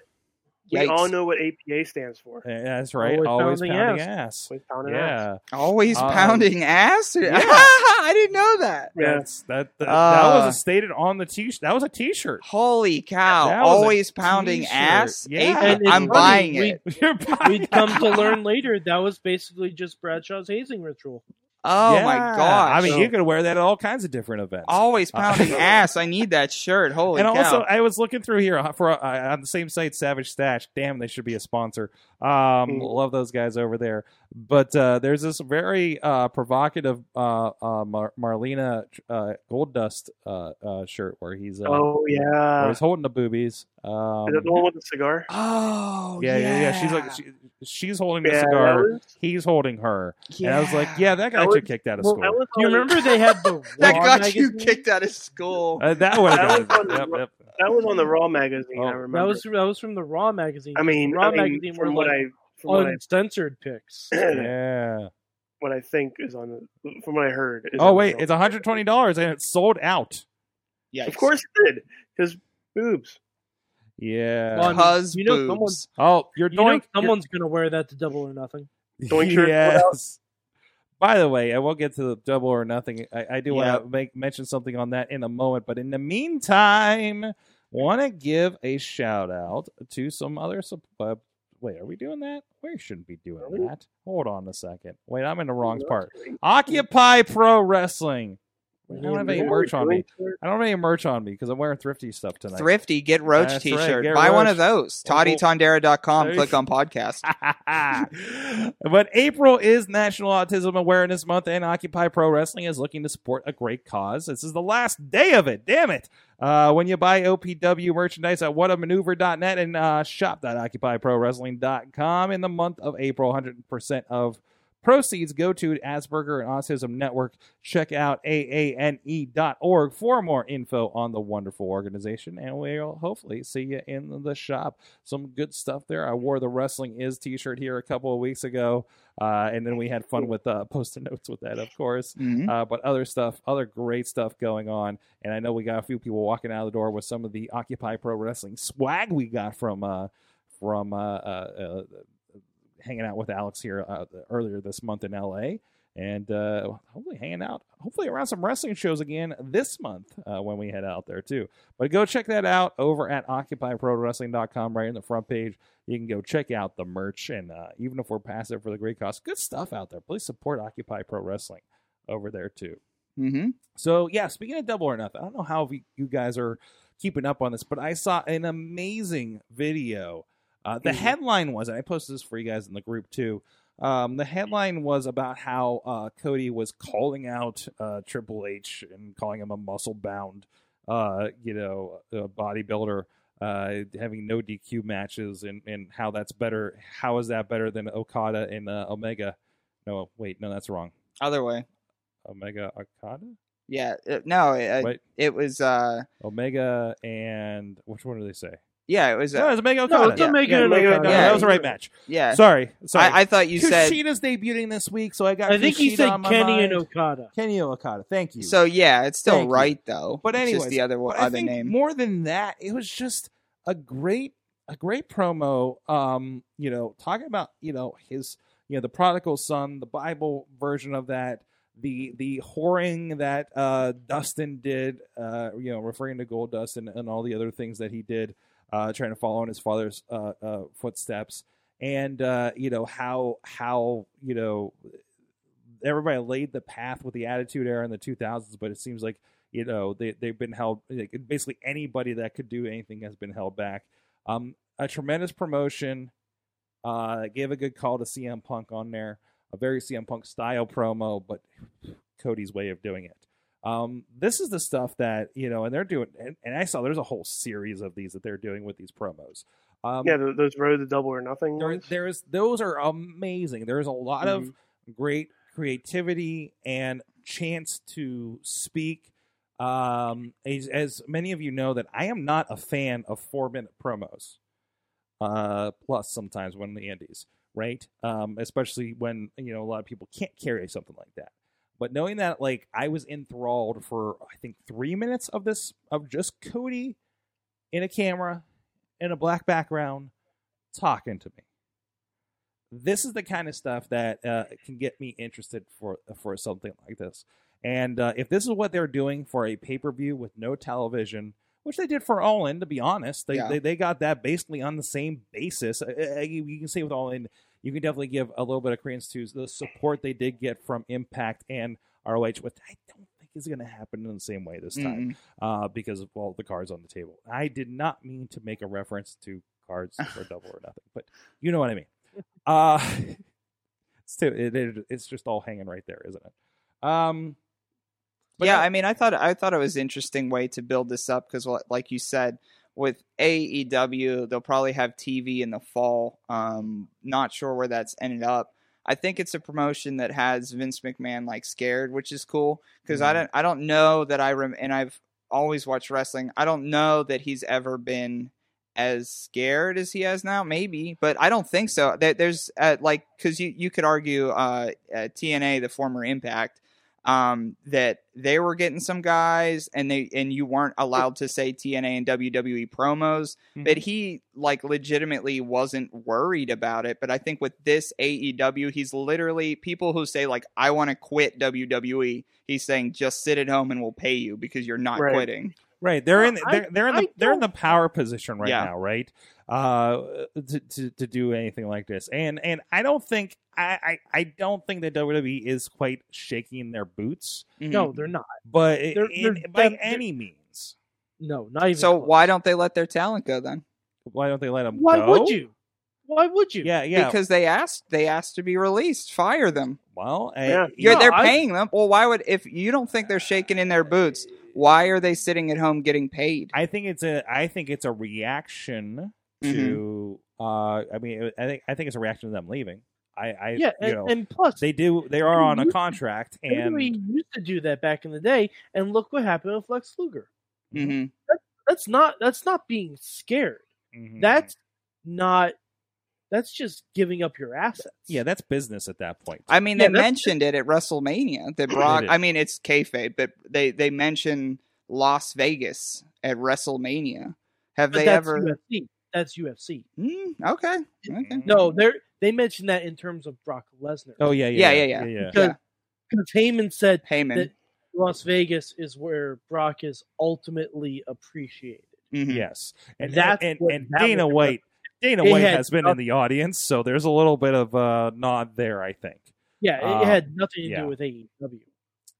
we Yikes. all know what APA stands for. Yeah, that's right. Always Always, pounding pounding, ass. ass. Always pounding ass. Yeah, Always Um, pounding ass. yeah. I didn't know that. Yeah. that's that. That, that Uh, was stated on the t. That was a T-shirt. Holy cow! That was a Always pounding t-shirt. ass. Yeah. And I'm funny, buying we- it. You're buying We'd come to learn later that was basically just Bradshaw's hazing ritual. Oh my Yeah. gosh! I mean, So- you could wear that at all kinds of different events. always Uh, pounding ass. I need that shirt. Holy cow. and cow! also, I was looking through here uh, for uh, on the same site, Savage Stash. Damn, they should be a sponsor. Um, Mm. Love those guys over there. But uh, there's this very uh, provocative uh, uh, Mar- Marlena uh, Goldust uh, uh, shirt where he's uh, Oh where yeah, he's holding the boobies. Um, is that the one with the cigar? oh yeah, yeah, yeah. She's like she, she's holding the Yeah, cigar. was- He's holding her. And I was like, yeah, that guy That should was- kicked out of school. that was you remember they had the that Raw got you kicked out of school. Uh, that would That have was on Yep, the- yep. That was on the Raw magazine. Oh. I remember. That was that was from the Raw magazine. I mean, Raw I mean, magazine were from what like I from what I, uncensored pics. Yeah. what I think is on the from what I heard. Is Oh wait, it's 120 dollars and it's sold out. Yeah, Of course it did, because boobs. Yeah. Well, I mean, Cuz you know someone- boobs. oh, you're You know doing. someone's gonna wear that to Double or Nothing. Doink shirt, yes. By the way, I won't get to the double or nothing. I, I do Yeah. want to make mention something on that in a moment, but in the meantime, want to give a shout out to some other. sup- Uh, wait, are we doing that? We shouldn't be doing Are that. Hold on a second. Wait, I'm in the wrong part. Occupy Pro Wrestling. I don't have any merch on me. I don't have any merch on me because I'm wearing thrifty stuff tonight. Thrifty, get Roach That's t-shirt. get Buy one of those. Well, well, ToddyTondera.com. Click on podcast. but April is National Autism Awareness Month, and Occupy Pro Wrestling is looking to support a great cause. This is the last day of it. Damn it. Uh, when you buy OPW merchandise at whatamaneuver.net and uh, shop.occupyprowrestling.com in the month of April, 100% of proceeds go to Asperger and Autism Network. Check out aane.org for more info on the wonderful organization, and we'll hopefully see you in the shop. Some good stuff there. I wore the Wrestling Is t shirt here a couple of weeks ago, uh, and then we had fun with uh, post notes with that, of course. Mhm. Uh, but other stuff, other great stuff going on. And I know we got a few people walking out of the door with some of the Occupy Pro Wrestling swag we got from uh, from uh, uh, uh, hanging out with Alex here uh, earlier this month in LA. And uh, hopefully hanging out, hopefully around some wrestling shows again this month uh, when we head out there too. But go check that out over at OccupyProWrestling.com right in the front page. You can go check out the merch, and uh, even if we're passive for the great cost, good stuff out there. Please support Occupy Pro Wrestling over there too. Mhm. So yeah, speaking of double or nothing, I don't know how you guys are keeping up on this, but I saw an amazing video. Uh, the Mhm. headline was, and I posted this for you guys in the group too. Um, the headline was about how uh, Cody was calling out uh, Triple H and calling him a muscle bound, uh, you know, bodybuilder, uh, having no DQ matches, and, and how that's better. How is that better than Okada and uh, Omega? No, wait, no, that's wrong. Other way. Omega Okada, Yeah. uh, no, it, it was. uh Omega and which one do they say? Yeah, it was. No, Uh, it's Omega No, it's Omega and Omega- Okada. Yeah. that was the right match. yeah. Sorry, sorry. I, I thought you said. Kushida's debuting this week, so I got. I think he Kushida said Kenny mind. and Okada. Kenny and Okada. Thank you. So yeah, it's still Thank you. right though. But It's just anyways, the other one, But I other think name. more than that, it was just a great, a great promo. Um, you know, talking about you know his, you know, the prodigal son, the Bible version of that, the the whoring that uh Dustin did, uh, you know, referring to Goldust and, and all the other things that he did, uh, trying to follow in his father's uh, uh footsteps, and uh, you know how how you know everybody laid the path with the Attitude Era in the 2000s, but it seems like you know they they've been held. Like, basically, anybody that could do anything has been held back. Um, a tremendous promotion. Uh, gave a good call to CM Punk on there. A very CM Punk style promo, but Cody's way of doing it. Um, this is the stuff that you know, and they're doing. And, and I saw there's a whole series of these that they're doing with these promos. Um, yeah, those road to double or nothing. there, there's those are amazing. There's a lot of Mm-hmm. great creativity and chance to speak. Um, as, as many of you know, that I am not a fan of four minute promos. Uh, plus sometimes when the Indies, right? Um, especially when you know a lot of people can't carry something like that. But knowing that, like, I was enthralled for I think three minutes of this of just Cody in a camera in a black background talking to me. This is the kind of stuff that uh, can get me interested for for something like this. And uh, if this is what they're doing for a pay per view with no television, which they did for All In, to be honest, they, Yeah. they they got that basically on the same basis. Uh, uh, you, you can say with All In, you can definitely give a little bit of credence to the support they did get from Impact and ROH, which I don't think is going to happen in the same way this time Mm-mm. uh, because of all the cards on the table. I did not mean to make a reference to cards or double or nothing, but you know what I mean. Uh, it's, it, it- it's just all hanging right there, isn't it? Um, yeah, no- I mean, I thought I thought it was an interesting way to build this up because, like you said, with AEW, they'll probably have TV in the fall. Um, not sure where that's ended up. I think it's a promotion that has Vince McMahon like scared, which is cool because I Mhm. don't I don't know that I rem and I've always watched wrestling. I don't know that he's ever been as scared as he has now. Maybe, but I don't think so. There, there's uh, like because you you could argue uh, uh, TNA, the former Impact, um, that they were getting some guys and they and you weren't allowed to say TNA and WWE promos, but he like legitimately wasn't worried about it. But I think with this AEW, he's literally people who say like I want to quit WWE. He's saying just sit at home and we'll pay you because you're not Right. quitting. Right, they're in they're, they're in the they're in the power position right Yeah. now, right? Uh, to, to to do anything like this, and and I don't think I, I I don't think that WWE is quite shaking their boots, Mhm. No, they're not. but They're- in, they're- by they're- any means, No, not even. So close. why don't they let their talent go then? why don't they let them? Why go? would you? Why would you? Yeah, yeah. Because they asked they asked to be released. Fire them. well, I- Yeah. You're, No, they're I- paying them. Well, why would if you don't think they're shaking in their boots? Why are they sitting at home getting paid? I think it's a I think it's a reaction Mm-hmm. to uh I mean I think I think it's a reaction to them leaving. I I Yeah, you and, know and plus, they do they are on a you- contract and we used to do that back in the day, and look what happened with Lex Luger. hmm That's not that's not being scared. Mhm. That's not. That's just giving up your assets. yeah that's business at that point. I mean, Yeah, they that's- mentioned it at WrestleMania. That Brock. I mean, it's kayfabe, but they they mention Las Vegas at WrestleMania. Have but they that's ever? UFC. That's UFC. Mm, okay. Okay. No, they they mentioned that in terms of Brock Lesnar. Oh yeah, yeah, Yeah, yeah, yeah, yeah. yeah. because because Heyman said Heyman. that Las Vegas is where Brock is ultimately appreciated. Mhm. Yes, and That's and, what- and that Dana White, Dana It White has been in the audience, so there's a little bit of a nod there, I think. Yeah, it, it had nothing to yeah. do with AEW.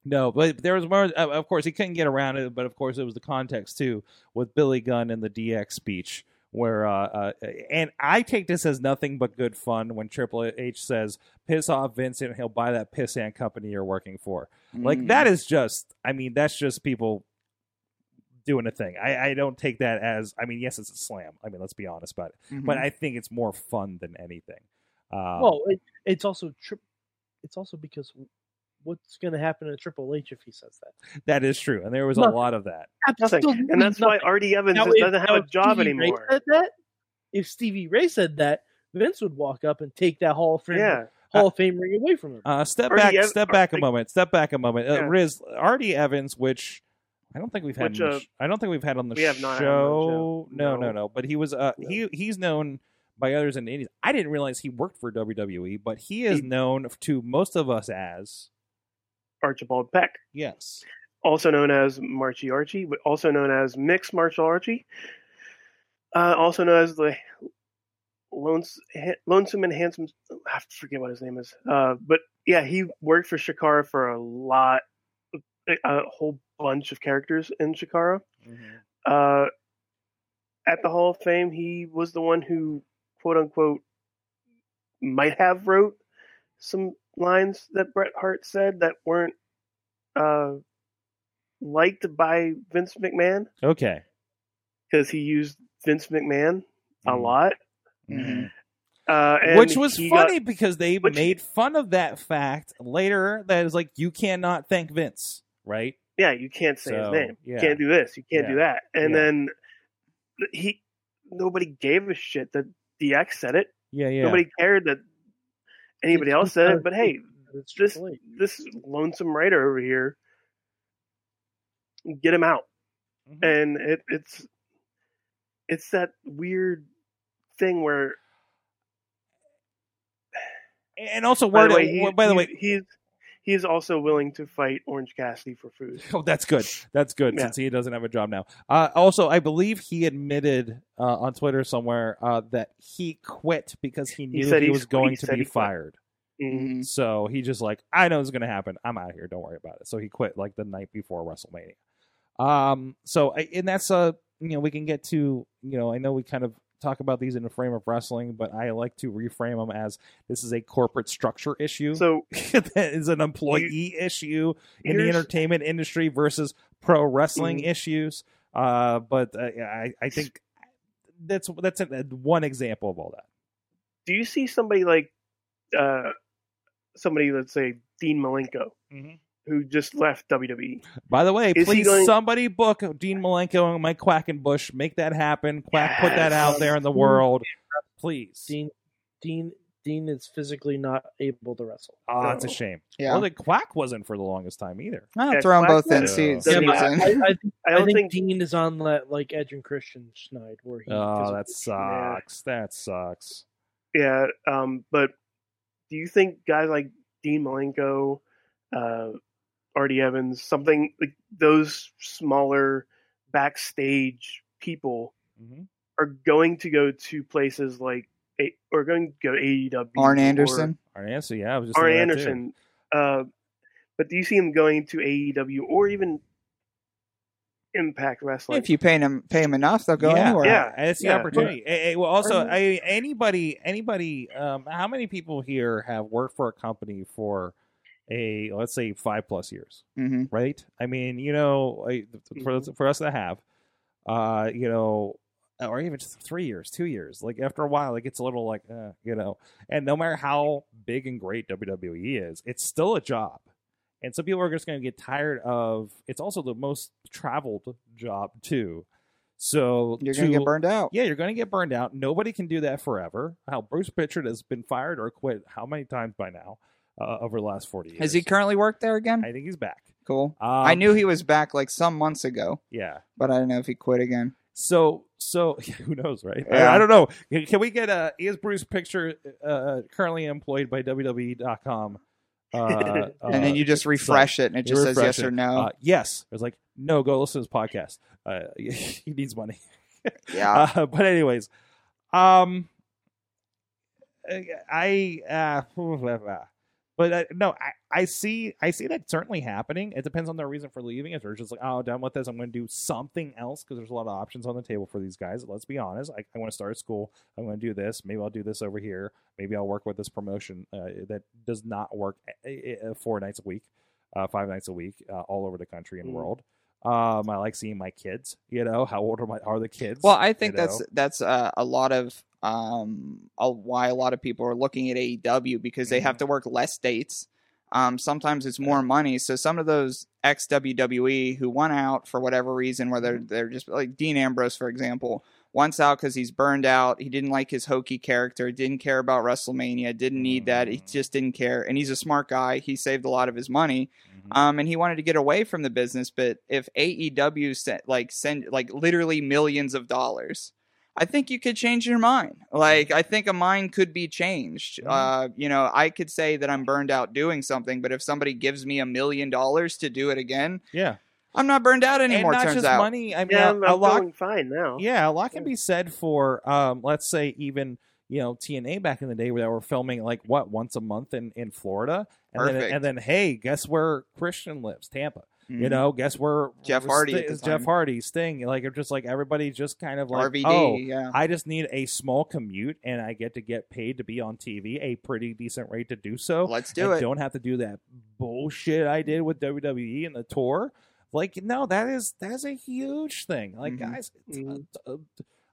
No, but there was more. uh, Of course, he couldn't get around it, but of course, it was the context too with Billy Gunn and the DX speech, where uh, uh, and I take this as nothing but good fun when Triple H says, "Piss off Vincent and he'll buy that pissant company you're working for." Like Mhm. that is just. I mean, that's just people doing a thing. I, I don't take that as. I mean, yes, it's a slam. I mean, let's be honest about it. Mhm. But I think it's more fun than anything. Um, well, it, it's also tri- It's also because what's going to happen to Triple H if he says that? that is true, and there was a lot of that. Nothing. Absolutely And that's why. Artie Evans Now, doesn't have now, a if job Stevie Ray anymore. said that, if Stevie Ray said that, Vince would walk up and take that Hall of Fame Yeah. Hall of Fame ring away from him. Uh, step Artie back, Ev- step back a moment. Step back a moment. Uh, Riz, Artie Evans, which I don't think we've had. Which, uh, sh- I don't think we've had on the we have not on the show. show. No, no, No. no. But he was. Uh, No. he he's known by others in the Indies. I didn't realize he worked for WWE, but he is He- known to most of us as Archibald Peck, yes, also known as Marchie Archie, but also known as Mixed Martial Archie, uh, also known as the Lones- Lonesome and Handsome. I have to forget what his name is, uh, but yeah, he worked for Chikara for a lot, a whole bunch of characters in Chikara. uh, at the Hall of Fame, he was the one who, quote unquote, might have wrote some lines that Bret Hart said that weren't uh, liked by Vince McMahon Okay. because he used Vince McMahon a Mhm. lot. Mhm. Uh, and Which was he got- funny because they which- made fun of that fact later. That is like you cannot thank Vince, right? yeah, you can't say So, his name. yeah. You can't do this. You can't do that. And Yeah. then he, nobody gave a shit that DX said it. Yeah, yeah. Nobody cared that anybody else said it. But hey, It's this H. this lonesome writer over here, get him out. Mhm. And it, it's it's that weird thing where and also, by word, the way, he, by the way, he's, he's he's also willing to fight Orange Cassidy for food. Oh, that's good. That's good Yeah. since he doesn't have a job now. Uh, also, I believe he admitted uh, on Twitter somewhere uh, that he quit because he knew he, he was going he to be fired. Mhm. Mhm. So he just like, I know it's going to happen. I'm out of here. Don't worry about it. So he quit like the night before WrestleMania. Um. So and that's a you know we can get to you know I know we kind of talk about these in the frame of wrestling, but I like to reframe them as this is a corporate structure issue. So that is an employee issue in the entertainment industry versus pro wrestling Mhm. issues. Uh, but uh, I, I think that's that's a, one example of all that. do you see somebody like uh somebody let's say Dean Malenko Mhm. Who just left? WWE? By the way, Is please going- somebody book Dean Malenko and Mike Quackenbush. Make that happen. Quack, put that out there in the world, please. Dean, Dean, Dean is physically not able to wrestle. Oh, that's a shame. Yeah. Well, the Quack wasn't for the longest time either. I'll Yeah, throw them both in. was- See, Yeah, see but who's I- I, I I I don't think, think Dean is on that like Edge and Christian schneid where he. Oh, that physically- sucks. That sucks. yeah, um but do you think guys like Dean Malenko, uh Artie Evans, something like those smaller backstage people Mhm. are going to go to places like A- or going to go to AEW Arn or- Anderson. Arn Anderson, yeah, I was just Arn that too. Anderson. Uh, but do you see him going to AEW or even Impact Wrestling? If you pay them, pay them enough, they'll go yeah, anywhere. Yeah. and it's the yeah. opportunity. Eh, eh, well, also, I, anybody, anybody, um, how many people here have worked for a company for a let's say five plus years, hmm right? I mean, you know, I- for for us to have, uh, you know, or even just three years, two years, like after a while, it gets a little like, uh, you know, and no matter how big and great WWE is, it's still a job. And some people are just going to get tired of. It's also the most traveled job too. So You're gonna to- get burned out. yeah, you're going to get burned out. Nobody can do that forever. How Bruce Prichard has been fired or quit how many times by now uh, over the last 40 years? Has he currently worked there again? I think he's back. Cool. Um, I knew he was back like some months ago, Yeah. but I don't know if he quit again. So, so who knows, right? Yeah. I, I don't know. Can, we get a is Bruce Prichard uh, currently employed by WWE.com? Uh, and then you just refresh it, and it just says yes it. or no. Uh, yes. It's like no. Go listen to his podcast. Uh, he needs money. yeah. Uh, but anyways, um, I uh, but uh, no, I, I see I see that certainly happening. It depends on their reason for leaving. If they're just like, oh, done with this, I'm going to do something else because there's a lot of options on the table for these guys. Let's be honest. I, I want to start a school. I'm going to do this. Maybe I'll do this over here. Maybe I'll work with this promotion uh, that does not work uh, uh, four nights a week, uh, five nights a week, uh, all over the country and Mm. world. Um, I like seeing my kids. You know, how old are my are the kids? Well, I think that's know? that's uh, a lot of um a, why a lot of people are looking at AEW because they Mm-hmm. have to work less dates. Um, sometimes it's more money. So some of those ex WWE who went out for whatever reason, whether Mm-hmm. they're just like Dean Ambrose, for example, wants out because he's burned out. He didn't like his hokey character, didn't care about WrestleMania, didn't need that. He just didn't care. And he's a smart guy. He saved a lot of his money um, and he wanted to get away from the business. But if AEW sent like send like literally millions of dollars, I think you could change your mind. Like I think a mind could be changed. Mhm. Uh, you know, I could say that I'm burned out doing something, but if somebody gives me a million dollars to do it again, yeah, I'm not burned out anymore. and not turns just out. money. I mean, yeah, a, I'm, a I'm lot. feeling fine now. Yeah, a lot can be said for, um, let's say, even you know TNA back in the day where they were filming like what once a month in in Florida, and then and then hey, guess where Christian lives? Tampa. You Mhm. know, guess where Jeff Hardy Sti- at Jeff time. Hardy, Sting. Like it's just like everybody just kind of like, RVD, oh, yeah. I just need a small commute and I get to get paid to be on TV, a pretty decent rate to do so. Let's do and it. Don't have to do that bullshit I did with WWE and the tour. Like, no, that is that is a huge thing. Like, Mhm. guys, Mhm. uh, uh,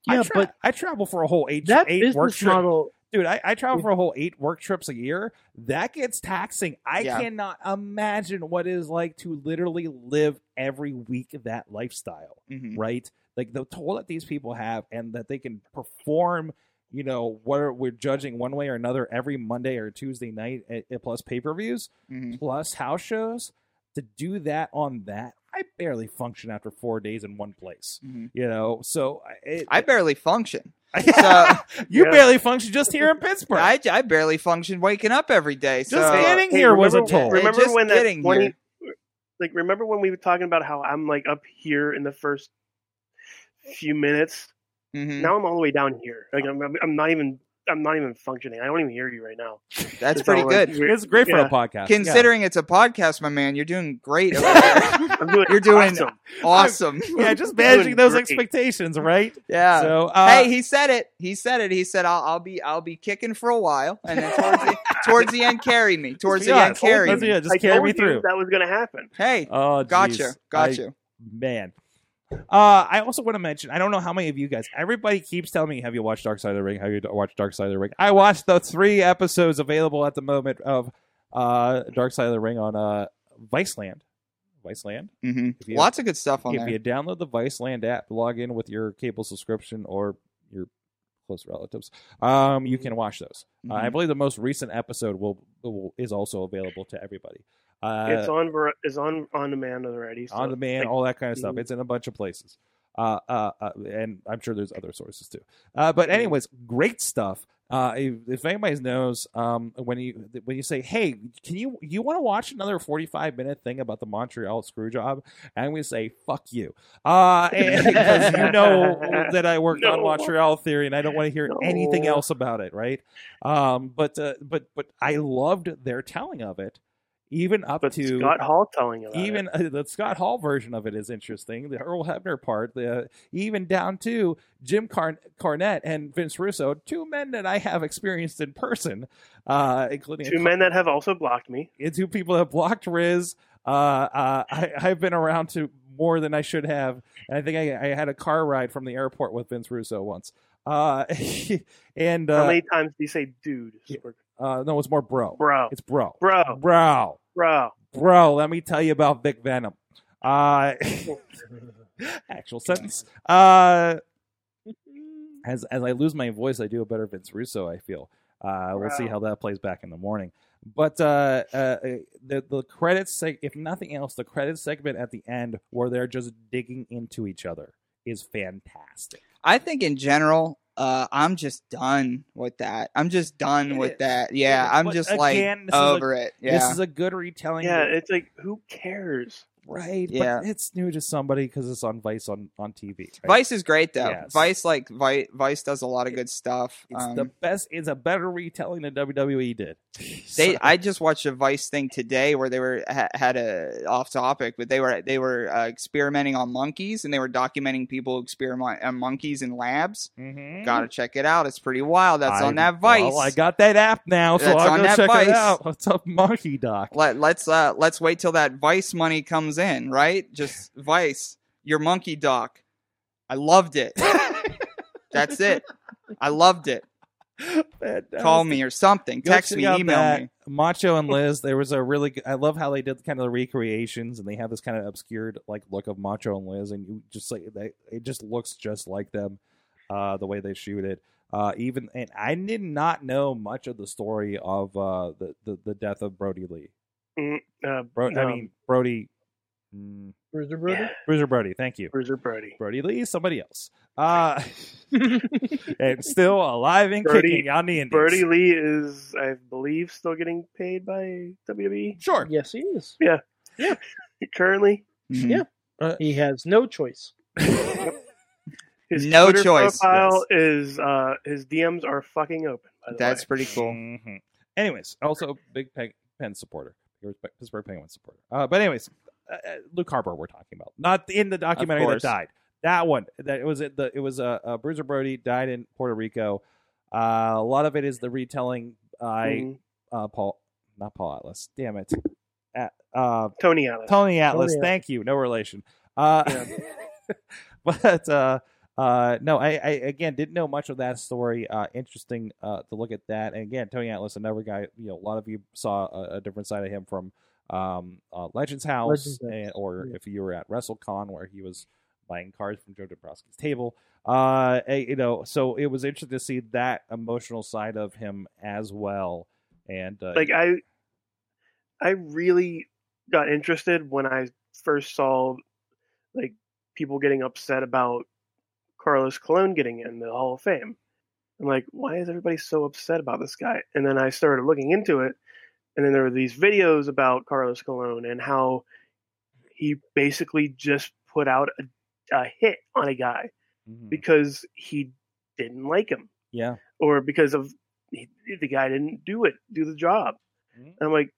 Yeah, I tra- but I travel for a whole eight that eight work business trip. model. Dude, I, I travel for a whole eight work trips a year. That gets taxing. I Yeah. cannot imagine what it is like to literally live every week that lifestyle Mhm. right? Like the toll that these people have, and that they can perform. You know, what we're judging one way or another every Monday or Tuesday night, eh, eh, plus pay per views, Mhm. plus house shows. To do that on that, I barely function after four days in one place. Mhm. You know, so it, I barely function. you Yeah. barely function just here in Pittsburgh. I, I barely function waking up every day. So Just getting Hey, here was a remember- toll. Remember Just when that getting 20, here. like remember when we were talking about how I'm like up here in the first few minutes. Mhm. Now I'm all the way down here. Like I'm, I'm, I'm not even. I'm not even functioning. I don't even hear you right now. that's It's pretty all like good. it's great for yeah. a podcast. Considering it's a podcast, my man, you're doing great over there. I'm doing You're doing awesome. awesome. yeah, yeah just managing those great. expectations, right? Yeah. So, uh, hey, he said it. He said it. He said, "I'll, I'll be, I'll be kicking for a while, and then towards the, towards the end, carry me. Towards the end, carry me. yeah, just I carry told me you through. that was going to happen. Hey, Oh, gotcha, geez. gotcha. I- man. Uh, I also want to mention. I don't know how many of you guys. Everybody keeps telling me, "Have you watched Dark Side of the Ring? Have you watched Dark Side of the Ring?" I watched the three episodes available at the moment of uh, Dark Side of the Ring on uh, Viceland. Viceland. hmm If you- Lots of good stuff on if there. If you download the Viceland app, log in with your cable subscription or your close relatives, um, you can watch those. Uh, I Mhm. believe the most recent episode will, will is also available to everybody. Uh, it's on. Ver- It's on on demand already. So, on demand, like, all that kind of stuff. Mhm. It's in a bunch of places. Uh, uh, uh, and I'm sure there's other sources too. Uh, but Mhm. anyways, great stuff. Uh, if, if anybody knows, um, when you when you say, "Hey, can you you want to watch another 45 minute thing about the Montreal screw job?" and we say, "Fuck you," uh, because you know that I worked on Montreal theory, and I don't want to hear No. anything else about it, right? Um, but uh, but but I loved their telling of it, even up But to Scott Hall telling about even uh, the Scott Hall version of it is interesting. The Earl Hebner part, the even down to Jim Car- Cornette and Vince Russo, two men that I have experienced in person, uh, including it. Two men that have also blocked me. two people that blocked Riz. Uh, uh, I, I've been around to more than I should have, and I think I, I had a car ride from the airport with Vince Russo once. Uh, and How uh, many times do you say "dude"? Uh, no, it's more bro. Bro, It's bro. bro, Bro. Bro. bro let me tell you about vic venom. Uh actual sentence. Uh as as i lose my voice i do a better vince russo i feel. Uh we'll see how that plays back in the morning. But uh, uh the the credits seg- if nothing else the credit segment at the end where they're just digging into each other is fantastic. I think in general, uh, I'm just done with that. I'm just done It with is. that. Yeah, It is. I'm just again, like this is a- over it. Yeah. this is a good retelling Yeah, it's like who cares? Right Yeah. but it's new to somebody because it's on vice on on tv right? Vice is great though. Yes. Vice like Vice, Vice does a lot of good stuff. It's Um, the best. It's a better retelling than WWE did. they So- I just watched a Vice thing today where they were ha, had a off topic, but they were they were uh, experimenting on monkeys and they were documenting people experiment on monkeys in labs. Mhm. Got to check it out. It's pretty wild. That's I- on that Vice. Well, I got that app now, so That's I'll on go check Vice. it out. What's up, Monkey Doc? Let, let's uh let's wait till that Vice money comes in, right? Just Vice, your monkey doc. I loved it. That's it. I loved it. Call me or something. Go Text me, email that. me. Macho and Liz. There was a really. Good, I love how they did kind of the recreations, and they have this kind of obscured like look of Macho and Liz, and you just like they, it just looks just like them, uh, the way they shoot it. Uh, even and I did not know much of the story of uh, the, the the death of Brodie Lee. Uh, Bro, no, I mean Brody, mm, Bruiser Brody. yeah, Bruiser Brody. Thank you. Bruiser Brody. Brodie Lee, somebody else. Uh, and still alive and Brody- kicking on the Indies. Brodie Lee is, I believe, still getting paid by WWE Sure. Yes, he is. Yeah. Yeah. Currently. Mhm. Yeah. He has no choice. His No Twitter choice, profile is uh, his DMs are fucking open. That's way. pretty cool. Mhm. Anyways, also big Peg- Penn supporter, Pittsburgh Penguins supporter. Uh, but anyways, uh, uh, Luke Harper we're talking about, not in the documentary that died. That one, that it was it. The it was a uh, uh, Bruiser Brody died in Puerto Rico. Uh, a lot of it is the retelling by Mhm. uh, Paul, not Paul Atlas. Damn it, At, uh, Tony Atlas. Tony Atlas. Tony Thank you. No relation. Uh, Yeah. but uh, uh, no, I, I again didn't know much of that story. Uh, interesting uh, to look at that. And again, Tony Atlas, another guy. You know, a lot of you saw a, a different side of him from um, uh, Legends House, Legends and, or yeah. if you were at WrestleCon where he was buying cards from Joe Dombrowski's table. Uh, you know, so it was interesting to see that emotional side of him as well. And uh, like I I really got interested when I first saw like people getting upset about Carlos Colon getting in the Hall of Fame. I'm like, why is everybody so upset about this guy? And then I started looking into it, and then there were these videos about Carlos Colon and how he basically just put out a, a hit on a guy mhm. because he didn't like him yeah, or because of he, the guy didn't do it, do the job. Mhm. And I'm like,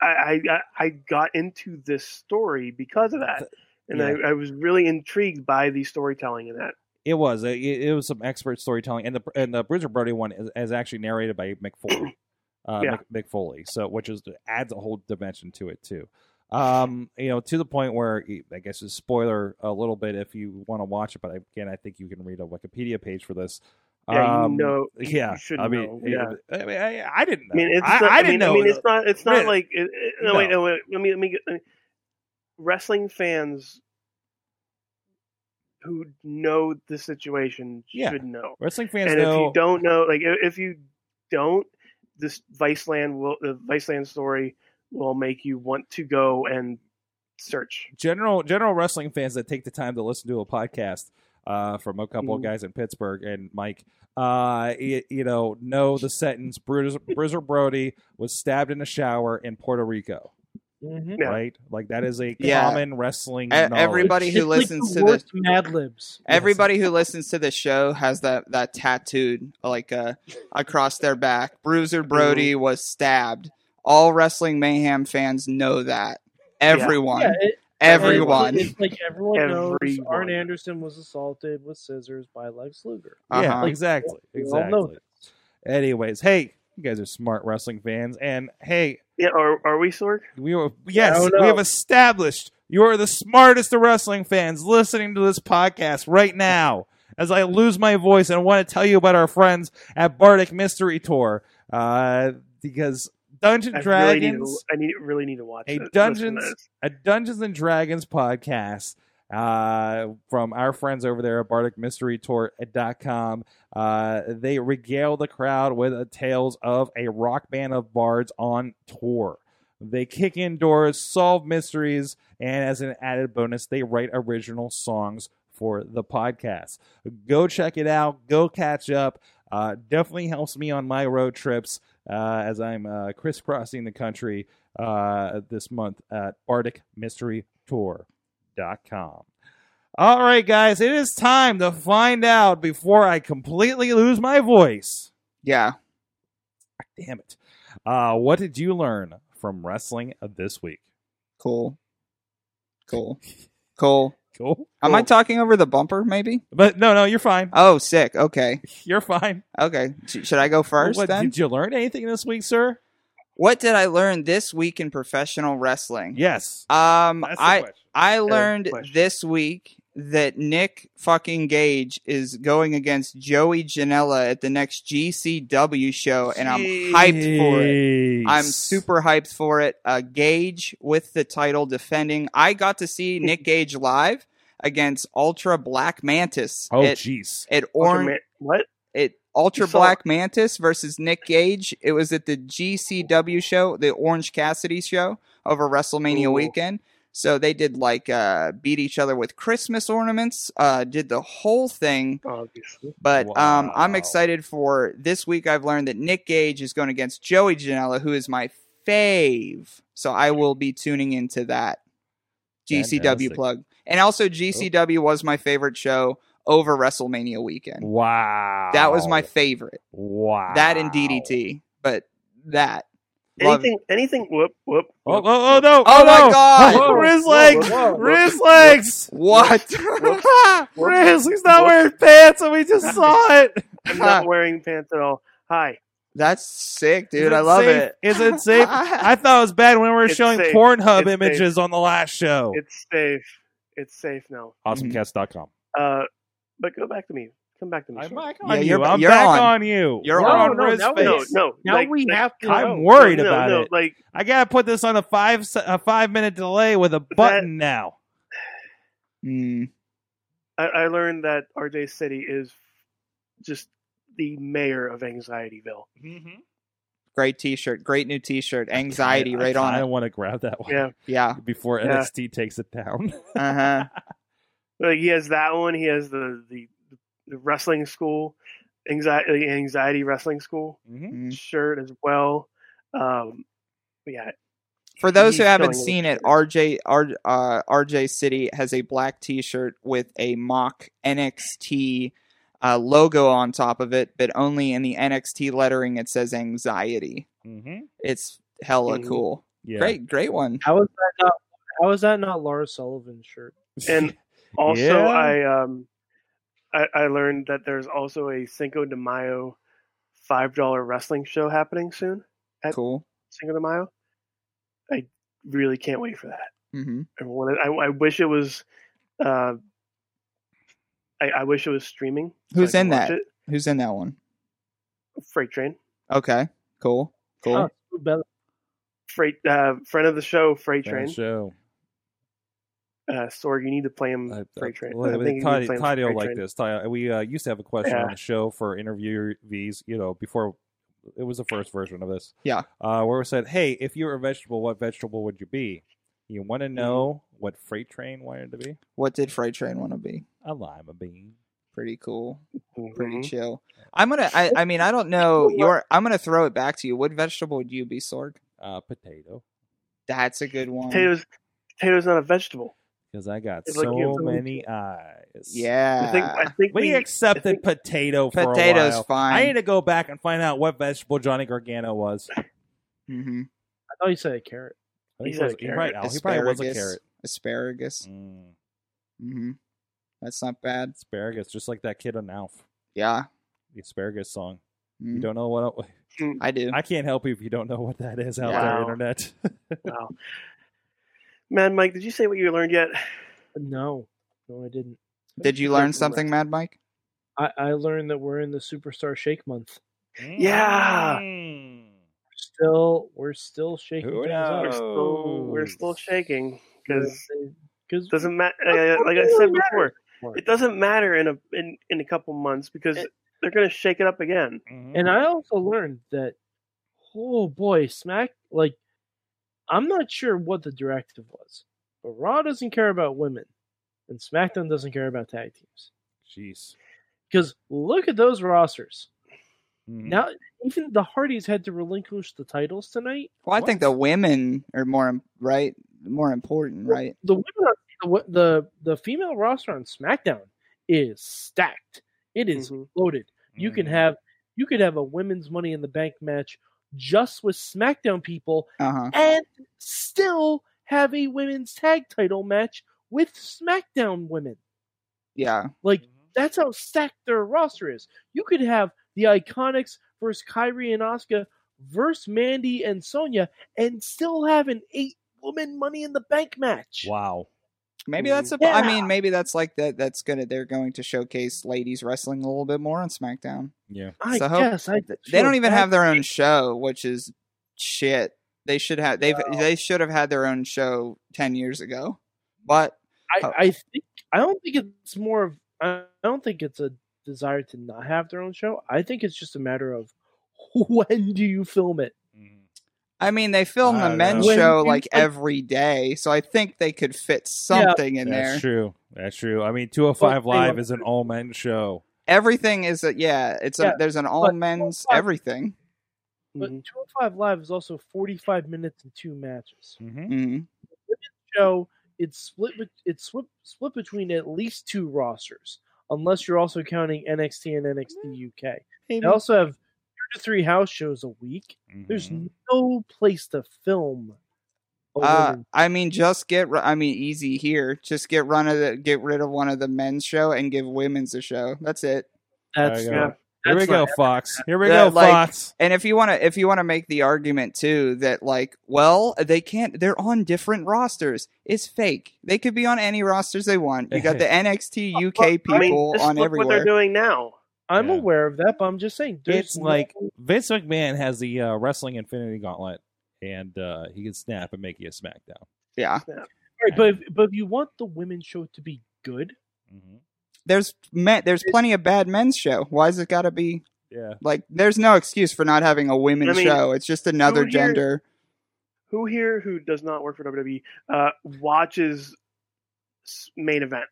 I, I I got into this story because of that, and Yeah. I, I was really intrigued by the storytelling in that. It was. It, it was some expert storytelling, and the and the Bruiser Brody one is, is actually narrated by Foley. Uh, Yeah. Mick, Mick Foley, so which is adds a whole dimension to it too. Um, you know, to the point where I guess a spoiler a little bit if you want to watch it, but again, I think you can read a Wikipedia page for this. Yeah, Um, you know, you- yeah. you should I mean, know. Yeah, I, mean, I, I didn't know. I mean, it's I, not, I I, didn't mean, know. I mean, it's not. It's not like. It, it- no, wait, No. no, wait. Let me. Let me. Get, let me- wrestling fans who know the situation Yeah. should know. Wrestling fans and if you don't know, like if you don't, this Viceland will the Viceland story will make you want to go and search. general general wrestling fans that take the time to listen to a podcast uh, from a couple of Mhm. guys in Pittsburgh and Mike, uh, y- you know, know the sentence Bruiser, Bruiser Brody was stabbed in a shower in Puerto Rico, Mm-hmm. Yeah. right? Like that is a Yeah. common wrestling. Knowledge. everybody who listens to the the Mad Libs. Everybody who listens to the show has that that tattooed like uh, across their back. Bruiser Brody was stabbed. All wrestling mayhem fans know that. Everyone, Yeah, it, everyone. It's, it's like everyone knows Arn Anderson was assaulted with scissors by Lex Luger. yeah, Uh-huh. exactly, We all know exactly. Anyways, hey, you guys are smart wrestling fans, and hey, Yeah, are are we Sorg? We are, yes, we have established you are the smartest of wrestling fans listening to this podcast right now. As I lose my voice and want to tell you about our friends at Bardic Mystery Tour, uh, because Dungeon I really need Dragons, to. I need really need to watch A it. Listen to Dungeons- a Dungeons and Dragons podcast uh, from our friends over there at BardicMysteryTour.com. Uh, they regale the crowd with tales of a rock band of bards on tour. They kick in doors, solve mysteries, and as an added bonus, they write original songs for the podcast. Go check it out. Go catch up. Uh, definitely helps me on my road trips uh, as I'm uh, crisscrossing the country uh, this month at BardicMysteryTour.com. All right, guys, it is time to find out before I completely lose my voice. yeah. Damn it. Uh, what did you learn from wrestling this week? Cool. Cool. Cool. Cool. Am I talking over the bumper? Maybe. But no, no, you're fine. Oh, sick. Okay. You're fine. Okay. Sh- should I go first What, then? did you learn anything this week, sir? What did I learn this week in professional wrestling? Yes. Um, I question. I learned this week that Nick fucking Gage is going against Joey Janela at the next GCW show, and I'm hyped for it. I'm super hyped for it. Uh, Gage with the title defending. I got to see Nick Gage live against Ultra Black Mantis Oh, jeez. at Orange. Ultimate- what? It Ultra Black Mantis versus Nick Gage. It was at the GCW show, the Orange Cassidy show over WrestleMania Ooh. weekend. So they did like uh, beat each other with Christmas ornaments. Uh, did the whole thing. Obviously. But um, I'm excited for this week. I've learned that Nick Gage is going against Joey Janela, who is my fave. So I will be tuning into that GCW Fantastic. plug. And also GCW was my favorite show over WrestleMania weekend. Wow. That was my favorite. Wow. That and DDT, but that. Love- Anything? Anything? Whoop whoop. Oh, oh, oh no. Oh, my no. God. Oh, Riz legs. whoa, whoa. Riz legs. What? Riz, he's not wearing pants and we just saw it. I'm not wearing pants at all. Hi. That's sick, dude. I love safe? it. Is it safe? I thought it was bad when we were It's showing safe. Pornhub It's images on the last show. It's safe. It's safe now. Awesomecast.com. Uh, but go back to me. Come back to me. I'm sir. back Yeah, on you're- you. I'm you're back on. on, you. You're We're on. on No, Riz now- No, face. no. Now like- we have to. I'm know. worried no, about no, it. Like I gotta put this on a five se- a five minute delay with a button now. Mm. I, I learned that RJ City is just the mayor of Anxietyville. Great T-shirt. Great new T-shirt. Anxiety right on I it. want to grab that one. Yeah, Yeah. Before Yeah. NXT takes it down. Uh huh. like he has that one. He has the the, the wrestling school, anxiety anxiety wrestling school Mhm. shirt as well. Um, but yeah, For those who haven't seen it. it, RJ R, uh, RJ City has a black T-shirt with a mock NXT uh, logo on top of it, but only in the NXT lettering it says anxiety. Mhm. It's hella Mhm. cool. Yeah. Great, great one. How is that not? How is that not Lars Sullivan's shirt? and also Yeah. I um I, I learned that there's also a Cinco de Mayo five dollar wrestling show happening soon. At- Cool. Cinco de Mayo. I really can't wait for that. hmm I, wanna- I, I wish it was. Uh, I, I wish it was streaming. Who's I could in that? It. Who's in that one? Freight Train. Okay. Cool. Cool. Oh, Freight uh, friend of the show, Freight Train. show. Uh, Sorg, you need to play him I, Freight Train. well, I think you need to Ty, play Ty will like Train. this. Ty, we uh, used to have a question Yeah. on the show for interviewees, you know, before it was the first version of this. Yeah. Uh, where we said, hey, if you were a vegetable, what vegetable would you be? You want Mm-hmm. to know what Freight Train wanted to be? What did Freight Train want to be? A lima bean. Pretty cool. Pretty Mhm. chill. I'm gonna. I, I mean, I don't know. Your. I'm gonna throw it back to you. What vegetable would you be, Sorg? Uh, potato. That's a good one. Potatoes. Potatoes not a vegetable. Because I got It's like so many eyes. Yeah. I think. I think We we accepted I think- potato for Potato's a while. fine. I need to go back and find out what vegetable Johnny Gargano was. hmm I thought you said a carrot. I He he, was, said he, carrot. right, oh, he probably was a carrot. Asparagus. Mm, hmm That's not bad. asparagus, just like that kid on Alf. Yeah. The asparagus song. You Mhm. don't know what? I do. I can't help you if you don't know what that is out Yeah. there, internet. Wow. Man, Mike, did you say what you learned yet? No, no, I didn't. Did you learn something, Mad Mike? I, I learned that we're in the Superstar Shake month. Yeah. Mm. Still, we're still shaking Who things We're still we're still shaking because Because doesn't matter. Uh, like I said before, it doesn't matter in a in, in a couple months because It- they're going to shake it up again. Mhm. And I also learned that, oh boy, Smack, like, I'm not sure what the directive was, but Raw doesn't care about women, and SmackDown doesn't care about tag teams. Jeez. Because look at those rosters. Mhm. Now, even the Hardys had to relinquish the titles tonight. Well, I think the women are more right, more important, right? The women, are, the the the female roster on SmackDown is stacked. It is Mhm. loaded. You can Mhm. have you could have a women's Money in the Bank match just with SmackDown people Uh huh. and still have a women's tag title match with SmackDown women. Yeah. Like Mhm. that's how stacked their roster is. You could have the Iconics versus Kairi and Asuka versus Mandy and Sonya and still have an eight woman Money in the Bank match. Wow. Maybe that's a. I Yeah. mean, maybe that's like that. That's gonna. They're going to showcase ladies wrestling a little bit more on SmackDown. Yeah. I So hope- guess I They don't even have their own show, which is shit. They should have. They've. They should have had their own show ten years ago. But I, I think I don't think it's more of I don't think it's a desire to not have their own show. I think it's just a matter of when do you film it? I mean, they film the don't men's know. Show you- like like- every day, so I think they could fit something in That's there. That's true. That's true. I mean, 205 Well, Live is an all men show. Everything is a yeah. It's a there's an all men's everything. But Mhm. 205 Live is also 45 minutes and two matches. Mm-hmm. hmm Show it's split. It's split, split between at least two rosters, unless you're also counting NXT and NXT UK. They also have two to three house shows a week. There's Mhm. no place to film. Uh, I mean, just get. I mean, easy here. Just get run of the, get rid of one of the men's show and give women's a show. That's it. That's There you. Yeah. Here we go, Fox. Here we Yeah, go, like- Fox. And if you want to, if you want to make the argument too that like, well, they can't. They're on different rosters. It's fake. They could be on any rosters they want. You got the NXT UK I mean, people just on look what everywhere. they're doing now. I'm Yeah. aware of that, but I'm just saying. It's no- like Vince McMahon has the uh, Wrestling Infinity Gauntlet, and uh, he can snap and make you a SmackDown. yeah, Right, but if, but if you want the women's show to be good, Mm-hmm. there's men, there's plenty of bad men's show. Why Why's it got to be Yeah. like? There's no excuse for not having a women's I mean, show. It's just another who here- gender. Who here who does not work for WWE uh, watches main event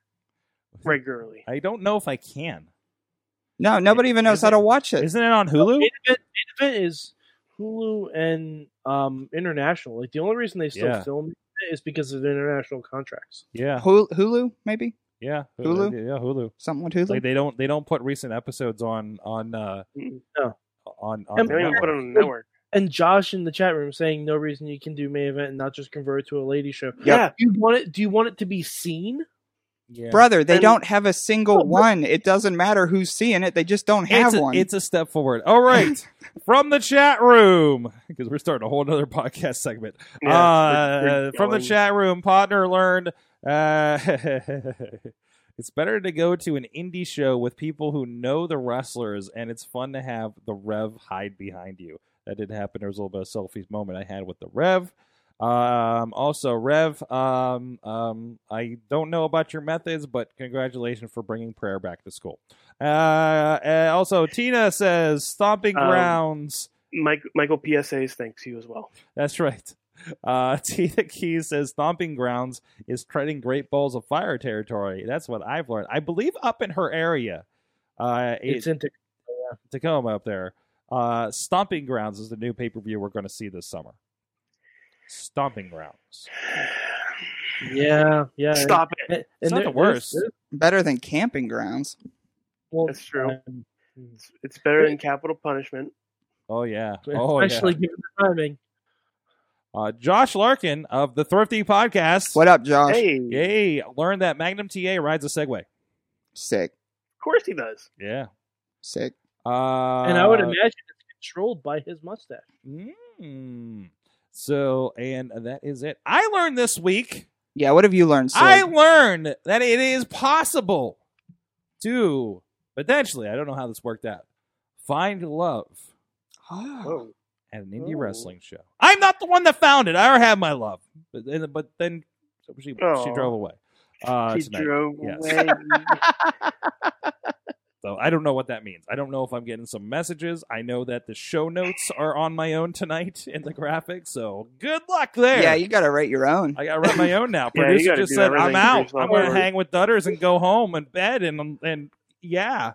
regularly? I don't know if I can. No, nobody even knows Is how it- to watch it. Isn't it on Hulu? main event, main event is Hulu and um international. Like the only reason they still Yeah. film it is because of international contracts. Yeah. Hulu, Hulu maybe Yeah. Hulu? Yeah, Hulu. something with Hulu. Like they don't they don't put recent episodes on on uh Mm. No. on on And the They don't even put it on the network. And Josh in the chat room saying no reason you can do main event and not just convert it to a lady show. Yeah, Do you want it? Do you want it to be seen? Yeah. Brother, they And- don't have a single Oh, but- one. It doesn't matter who's seeing it. They just don't have it's a, one. It's a step forward. All right. From the chat room, because we're starting a whole other podcast segment. Yeah, uh, we're- we're from the chat room, Podner learned uh, it's better to go to an indie show with people who know the wrestlers, and it's fun to have the Rev hide behind you. That did happen. There was a little bit of selfies moment I had with the Rev. Um, also, Rev, um, um, I don't know about your methods, but congratulations for bringing prayer back to school. Uh, uh, also, Tina says stomping Um, grounds. Mike, Michael PSAs thanks you as well. That's right. Uh, Tina Keys says stomping grounds is treading Great Balls of Fire territory. That's what I've learned. I believe up in her area, uh, it- It's into Tacoma up there. Uh, stomping grounds is the new pay per view we're going to see this summer. Stomping grounds. yeah, yeah. Stop it. And, It's not there- the worst. there's- Better than camping grounds. well, That's true. um, It's, it's better than capital punishment. Oh yeah. Oh especially yeah. given the timing. Uh, Josh Larkin of the Thrifty Podcast. What up, Josh? Hey, Yay! Learned that Magnum TA rides a Segway. Sick, of course he does. Yeah. sick. Uh, and I would imagine it's controlled by his mustache. Mm. So, and that is it. I learned this week. Yeah, what have you learned? Sid? I learned that it is possible to potentially. I don't know how this worked out. Find love Oh. At an indie Oh. wrestling show. I'm not the one that found it. I already have my love, but then, but then so she she Oh. drove away. Uh, he tonight. drove Yes. away. So I don't know what that means. I don't know if I'm getting some messages. I know that the show notes are on my own tonight in the graphics. So good luck there. Yeah, you got to write your own. I got to write my own now. Yeah, Producer gotta just said I'm out. I'm going to hang with Dutters and go home and bed and and yeah.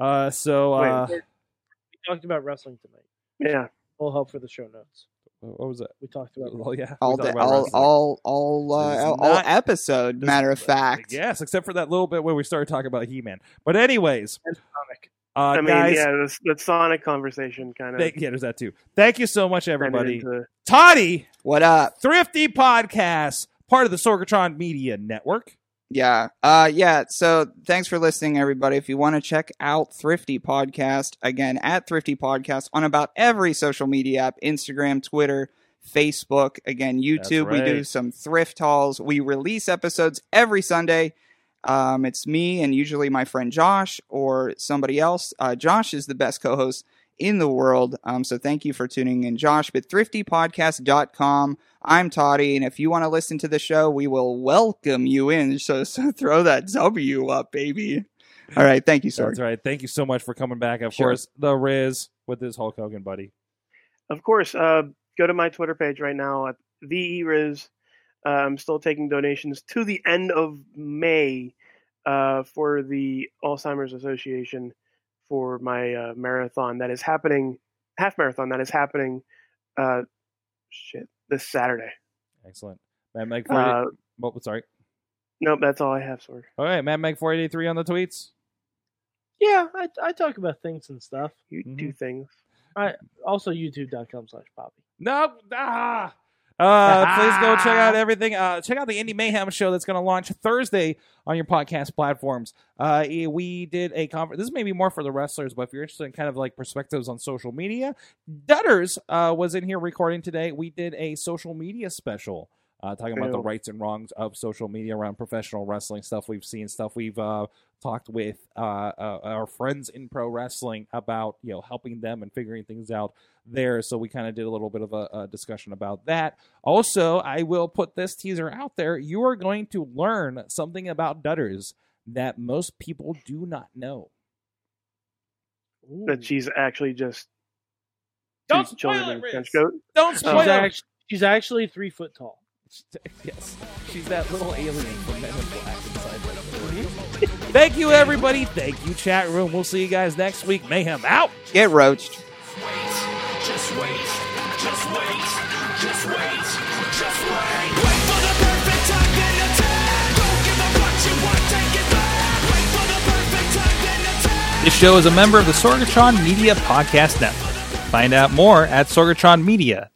Uh, so uh, We talked about wrestling tonight. yeah. Full help for the show notes. What was it? We talked about. Well, yeah, all talked the, about all, all all uh, all, all not- episode. This- matter of fact. Yes, except for that little bit where we started talking about He-Man. But anyways, And Sonic. uh, I mean, guys, yeah, the, the Sonic conversation kind of. thank- yeah, there's that too. Thank you so much, everybody. Into, Toddy, What up? Thrifty Podcast, part of the Sorgatron Media Network. Yeah. Uh yeah, so thanks for listening everybody. If you want to check out Thrifty Podcast, again at Thrifty Podcast on about every social media app, Instagram, Twitter, Facebook, again YouTube. We do some thrift hauls. We release episodes every Sunday. Um, it's me and usually my friend Josh or somebody else. Uh, Josh is the best co-host in the world. Um, so thank you for tuning in, Josh. But thriftypodcast.com. I'm Toddy, and if you want to listen to the show, we will welcome you in. So, so throw that W up, baby. All right, thank you, Sorg. That's right. Thank you so much for coming back. Of Sure. course, the Riz with his Hulk Hogan buddy. of course, uh, go to my Twitter page right now at the Riz. Uh, I'm still taking donations to the end of May uh, for the Alzheimer's Association for my uh, marathon that is happening, half marathon that is happening. Uh, shit, this Saturday. Excellent. Mad Meg 48. Uh, oh, sorry. nope, that's all I have, Sorg. All right, Matt Meg 483 on the tweets. Yeah, I, I talk about things and stuff. You Mhm. do things. Also, YouTube.com slash Poppy. No, ah, Uh, please go check out everything. Uh, check out the Indie Mayhem show that's going to launch Thursday on your podcast platforms. Uh, eh, we did a conference. This may be more for the wrestlers, but if you're interested in kind of like perspectives on social media, Dutters uh, was in here recording today. We did a social media special. Uh, talking about the rights and wrongs of social media around professional wrestling stuff we've seen, stuff we've uh, talked with uh, uh, our friends in pro wrestling about, you know, helping them and figuring things out there. So we kind of did a little bit of a, a discussion about that. Also, I will put this teaser out there. You are going to learn something about Dutters that most people do not know. That she's actually just Don't spoil it, in a Riz. trench coat. Don't She's, spoil it. act- she's actually three foot tall. Yes, she's that little alien from Men in Black inside. that- Thank you, everybody. Thank you, chat room. We'll see you guys next week. Mayhem out. Get roached. wait, just wait, just wait, just wait, just wait. Wait for the perfect time, then attack. Don't give up what you want, take it back. Wait for the perfect time, then attack. This show is a member of the Sorgatron Media Podcast Network. Find out more at sorgatronmedia.com.